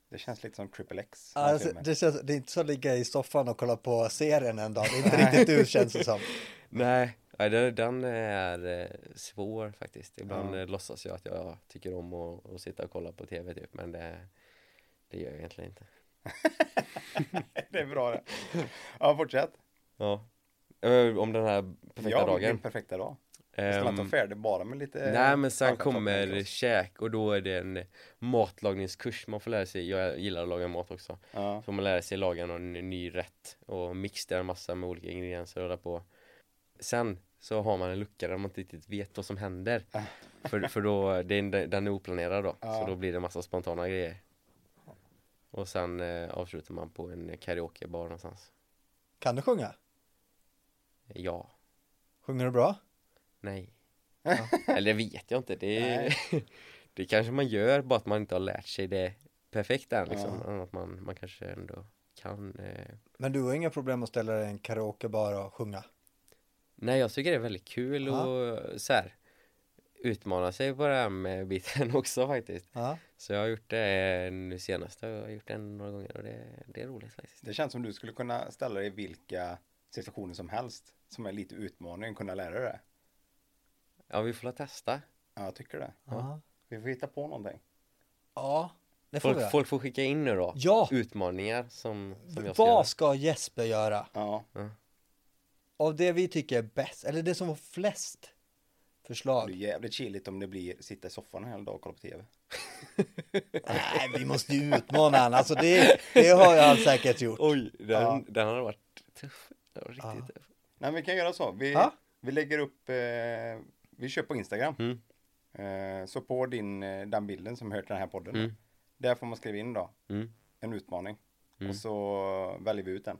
Det känns lite som Triple X. Alltså, det, känns, det är inte så att ligga i soffan och kolla på serien en dag. Det är inte [laughs] riktigt du känns det som. [laughs] Nej, nej den, den är eh, svår faktiskt. Ibland Ja. eh, låtsas jag att jag tycker om att, att sitta och kolla på tv typ, men det, det gör jag egentligen inte. [laughs] det är bra det. Ja, fortsätt. Ja. Eh, Om den här perfekta ja, dagen. din perfekta dag. Det man inte Ehm, vara färdig bara med lite Nej men sen kommer cross. käk och då är det en matlagningskurs man får lära sig, jag gillar att laga mat också Ja. Får man lära sig laga någon ny rätt och mixtra en massa med olika ingredienser och hålla på Sen så har man en lucka där man inte riktigt vet vad som händer För, för då, det är, den är oplanerad då, Ja. så då blir det massa spontana grejer Och sen eh, avslutar man på en karaokebar någonstans Kan du sjunga? Ja, Sjunger du bra? nej [laughs] Eller det vet jag inte, det, [laughs] det kanske man gör, bara att man inte har lärt sig det perfekt än liksom Ja. Att man, man kanske ändå kan eh, Men du har inga problem att ställa dig i en karaokebar och sjunga? Nej jag tycker det är väldigt kul Ja. och så här utmana sig på det här med biten [laughs] också faktiskt. Ja. Så jag har gjort det nu senast, jag har gjort det några gånger och det, det är roligt faktiskt. Det känns som du skulle kunna ställa dig i vilka situationer som helst. Som är lite utmaning, kunna lära dig det. Ja vi får testa. Ja, jag tycker det. Ja. Vi får hitta på någonting. Ja, det får vi Folk, göra. folk får skicka in nu då. Ja. Utmaningar som, som jag ska göra. Vad ska Jesper göra? Ja, Av det vi tycker är bäst, eller det som var flest det är förslag. jävligt chilligt om det blir sitta i soffan en hel dag och kolla på tv. [laughs] Nej, vi måste ju utmana han. Alltså det, det har han säkert gjort. Oj, den, Ja. den har varit tuff. Den var riktigt Ja. tuff. Nej, men vi kan göra så. Vi, Ja. vi lägger upp, eh, vi kör på Instagram. Mm. Eh, så på din, eh, den bilden som hör till den här podden. Mm. Där får man skriva in då, Mm. en utmaning. Mm. Och så väljer vi ut den.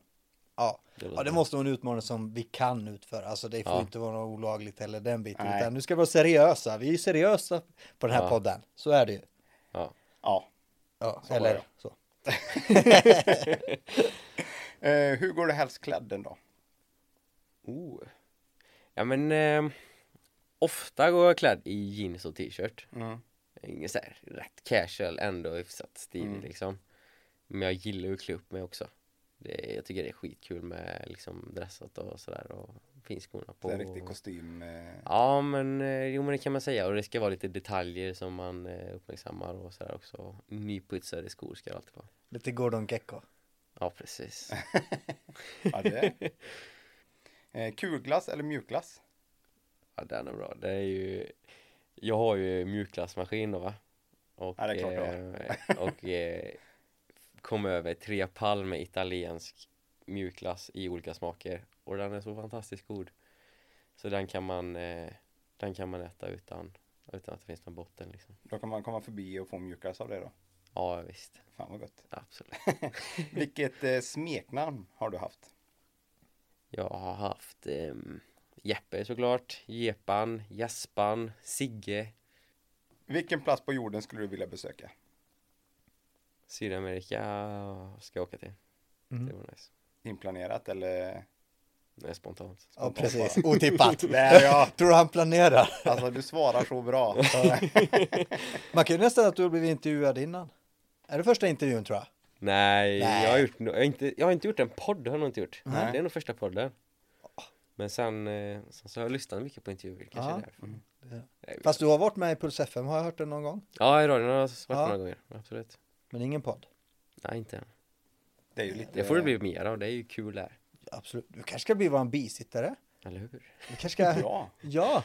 Ja. Det ja, det måste vara en utmaning som vi kan utföra. Alltså det får Ja. inte vara något olagligt eller den biten. Nej. Utan nu ska vi vara seriösa. Vi är seriösa på den här Ja. podden. Så är det ju. Ja. Ja. Ja, Så eller så. [laughs] [laughs] Eh, hur går det helst klädd en dag? Oh. Ja men eh, ofta går jag klädd i jeans och t-shirt. Mm. Ingen så här rätt casual ändå hyfsat stilig Mm. liksom. Men jag gillar ju att klä upp mig också. Det, jag tycker det är skitkul med liksom dressat och sådär och finskorna på. Det är en riktig kostym. Eh, Ja men, eh, jo men det kan man säga och det ska vara lite detaljer som man eh, uppmärksammar och sådär också. Nyputsade skor ska det alltid vara. Lite Gordon Gecko. Ja, precis. [laughs] Ja, det är. [laughs] Eh, kulglass eller mjukglass? Ja, den är bra. Det är ju Jag har ju mjukglassmaskin då va? Och, Ja, det är klart eh, och eh, kom över tre pall med italiensk mjukglass i olika smaker och den är så fantastiskt god. Så den kan man eh, den kan man äta utan utan att det finns någon botten liksom. Då kan man komma förbi och få mjukglass av det då. Ja, visst. Fan vad gott. Absolut. [laughs] Vilket eh, smeknamn har du haft? Jag har haft eh, Jeppe såklart, Jepan, Jespan, Sigge, Vilken plats på jorden skulle du vilja besöka? Sydamerika ska jag åka till. Mm. Det var nice. Inplanerat eller? Det är spontant. Ja, precis. Otippat. [laughs] Där ja! Tror du han planerar? Alltså du svarar så bra. Man kan ju nästan att du har blivit intervjuad innan. Är det första intervjun tror jag? Nej, Nej. Jag, har gjort, jag, har inte, jag har inte gjort en podd, det har jag nog inte gjort. Nej. Det är nog första podden. Men sen, eh, sen så har jag lyssnat mycket på intervjuer, kanske Ja. därför. Vet Fast du har varit med i Puls FM, har jag hört det någon gång? Ja, i radion har jag varit Ja. några gånger, absolut. Men ingen podd? Nej, inte än. Det är ju lite... Det får det bli mer av, det är ju kul där. Absolut. Du kanske ska bli vår bisittare? Eller hur? Du kanske ska... [laughs] Ja, Ja!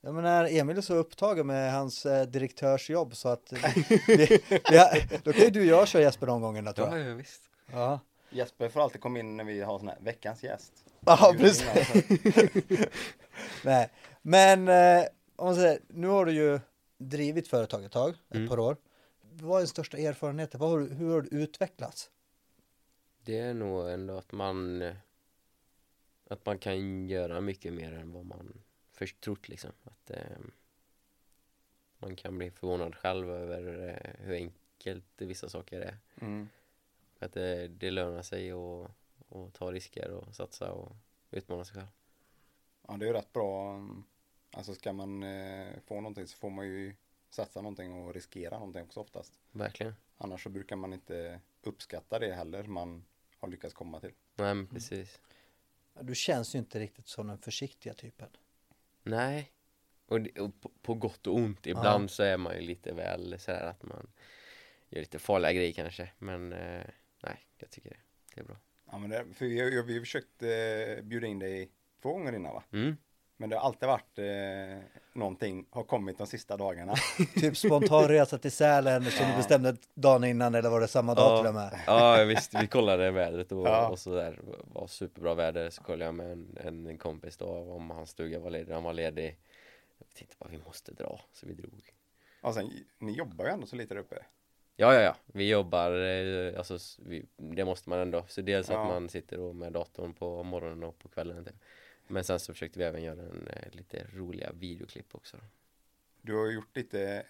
Jag menar, Emil är så upptagen med hans eh, direktörsjobb så att vi, [laughs] vi, vi har, då kan ju du och jag köra Jesper de gångerna tror Ja, jag. ja visst. Ja, Jesper får alltid komma in när vi har sån här veckans gäst. ja precis. [laughs] Nej, men eh, om man säger, nu har du ju drivit företag ett tag, ett Mm. par år. Vad är den största erfarenheten? Vad har du, hur har du utvecklats? Det är nog ändå att man att man kan göra mycket mer än vad man först trott liksom. Att eh, man kan bli förvånad själv över eh, hur enkelt vissa saker är. Mm. Att det, det lönar sig att att ta risker och satsa och utmana sig själv. Ja, det är ju rätt bra. mm, Alltså ska man eh, få någonting så får man ju satsa någonting och riskera någonting också oftast. Verkligen. Annars så brukar man inte uppskatta det heller man har lyckats komma till. Nej men precis. Du känns ju inte riktigt som den försiktiga typen. Nej. Och, det, och på, på gott och ont. Ibland så är man ju lite väl sådär att man gör lite farliga grejer kanske. Men eh, nej, jag tycker det, det är bra. Ja, men det, för vi, har- vi har försökt eh, bjuda in dig två gånger innan va? Mm. Men det har alltid varit eh, någonting har kommit de sista dagarna. [laughs] Typ spontan resa till Sälen som du Ja. bestämde dagen innan eller var det samma dag till och med? Ja visst, vi kollade vädret och, Ja. och sådär. Det var superbra väder. Så kollade jag med en, en, en kompis då om hans stuga var ledig. Han var ledig. Jag tänkte bara vi måste dra, så vi drog. Och sen, ni jobbar ju ändå så lite där uppe. Ja, ja, ja. Vi jobbar, eh, alltså vi, det måste man ändå. Så dels Ja. att man sitter då med datorn på morgonen och på kvällen. Typ. Men sen så försökte vi även göra en eh, lite roliga videoklipp också. Du har gjort lite,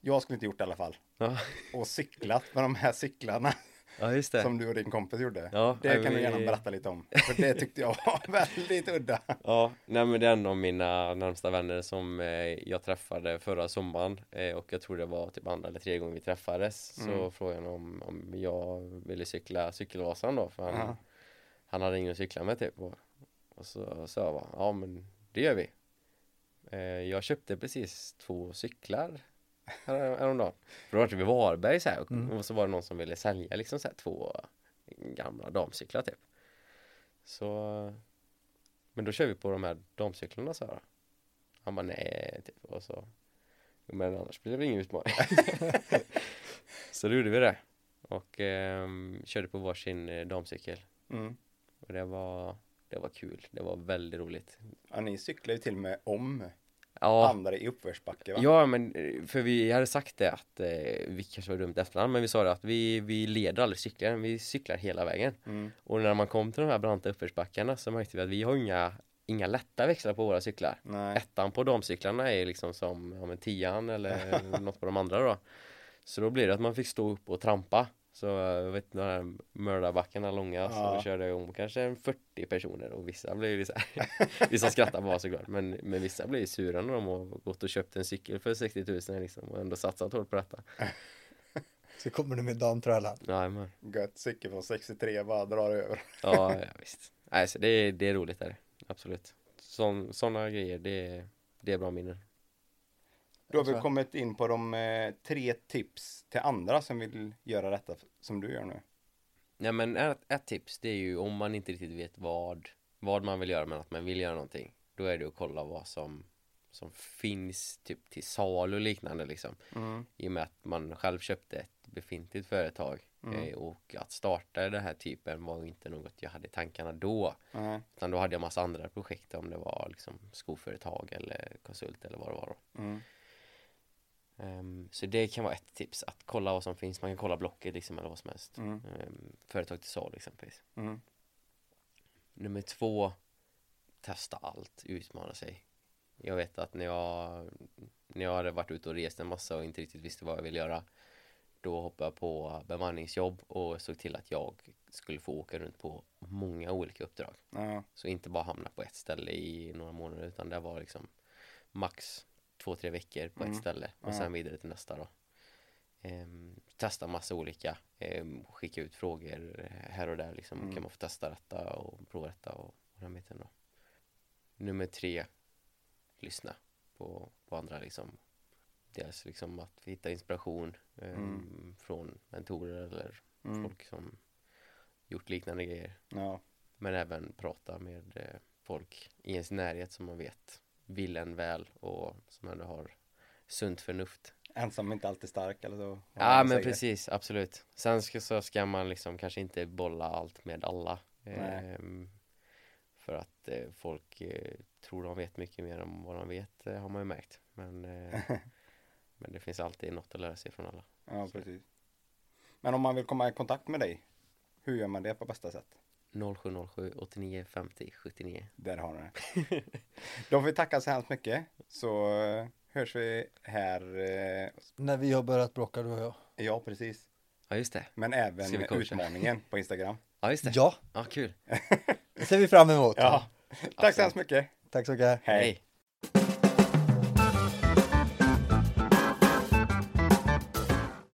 jag skulle inte gjort det i alla fall. Ja, Och cyklat med de här cyklarna ja just det. som du och din kompis gjorde. Ja, det kan du vi- gärna berätta lite om. För det tyckte jag var [laughs] väldigt udda. Ja, nej men det är en av mina närmsta vänner som eh, jag träffade förra sommaren eh, och jag tror det var typ andra eller tredje gången vi träffades så Mm. frågade han om, om jag ville cykla cykelvasan då för han, Ja. han hade ingen att cykla med typ och, och så sa jag bara, ja men det gör vi eh, Jag köpte precis två cyklar här- häromdagen för då var det vid Varberg så här och, Mm. och så var det någon som ville sälja liksom så här två gamla damcyklar typ så men då kör vi på de här damcyklarna så här. Han bara nej, typ. Och så Men annars blir det väl ingen utmaning [laughs] Så då gjorde vi det Och ehm, körde på varsin eh, damcykel Mm. Och det var Det var kul, det var väldigt roligt. Ja, ni cyklar ju till och med om Ja, andra i uppförsbacke va? ja men eh, för vi hade sagt det att eh, Vi kanske var dumt efterhand men vi sa det att vi, vi leder aldrig cykeln, vi cyklar hela vägen. Mm. Och när man kom till de här branta uppförsbackarna så märkte vi att vi har inga Inga lätta växlar på våra cyklar. Nej. Ettan på damcyklarna är liksom som ja, tian eller [laughs] något på de andra då. Så då blir det att man fick stå upp och trampa Så jag vet de här mördarbackarna långa Ja. så körde jag om kanske en 40 personer och vissa blev ju så här. [laughs] Vissa skrattar bara såklart men, men vissa blir ju sura när de har gått och köpt en cykel för 60 000 liksom och ändå satsat hårt på detta. [laughs] Så kommer du med damtrallan. Ja men Gött cykel från 63 bara drar över. Ja, ja [laughs] visst. Nej så det, är- det är roligt där Absolut. Sådana grejer det, är- det är bra minnen Då har vi kommit in på de eh, tre tips till andra som vill göra detta som du gör nu. Ja men ett, ett tips det är ju om man inte riktigt vet vad Vad man vill göra men att man vill göra någonting Då är det att kolla vad som Som finns typ till salu och liknande liksom Mm. I och med att man själv köpte ett befintligt företag Mm. eh, Och att starta den här typen var inte något jag hade i tankarna då Nej. Utan då hade jag massa andra projekt om det var liksom skoföretag eller konsult eller vad det var då Mm. Ehm, Så det kan vara ett tips att kolla vad som finns Man kan kolla Blocket liksom eller vad som helst Mm. Ehm, Företag till salu exempelvis Mm. Nummer två Testa allt, utmana sig Jag vet att när jag När jag hade varit ute och rest en massa och inte riktigt visste vad jag ville göra Då hoppade jag på bemanningsjobb och såg till att jag skulle få åka runt på många olika uppdrag Ja. Så inte bara hamna på ett ställe i några månader utan det var liksom Max två, tre veckor på Mm. ett ställe och sen vidare till nästa då Ehm, Testa massa olika ehm, Skicka ut frågor här och där liksom Mm. Kan man få testa detta och prova detta och, och den biten då Nummer tre Lyssna på, på andra liksom Dels liksom att hitta inspiration ehm, Mm. Från mentorer eller Mm. folk som Gjort liknande grejer Ja. men även prata med eh, folk i ens närhet som man vet vill en väl och som ändå har sunt förnuft. Ensam är inte alltid stark eller så. Ja men precis, absolut. Sen ska, så ska man liksom kanske inte bolla allt med alla. Ehm, för att eh, folk eh, tror de vet mycket mer än vad de vet eh, har man ju märkt. Men, eh, [laughs] men det finns alltid något att lära sig från alla. Ja, precis. Men om man vill komma i kontakt med dig, hur gör man det på bästa sätt? 0707 89 50 79. Där har ni det. [laughs] Då får vi tacka så hemskt mycket. Så eh, hörs vi här. eh, När vi har börjat bråka du och jag. Ja, precis. Ja just det. Men även utmaningen på Instagram. [laughs] Ja just det. Ja, Ja kul. [laughs] det ser vi fram emot. Ja, tack så hemskt mycket. Tack så mycket. Hej. Hej.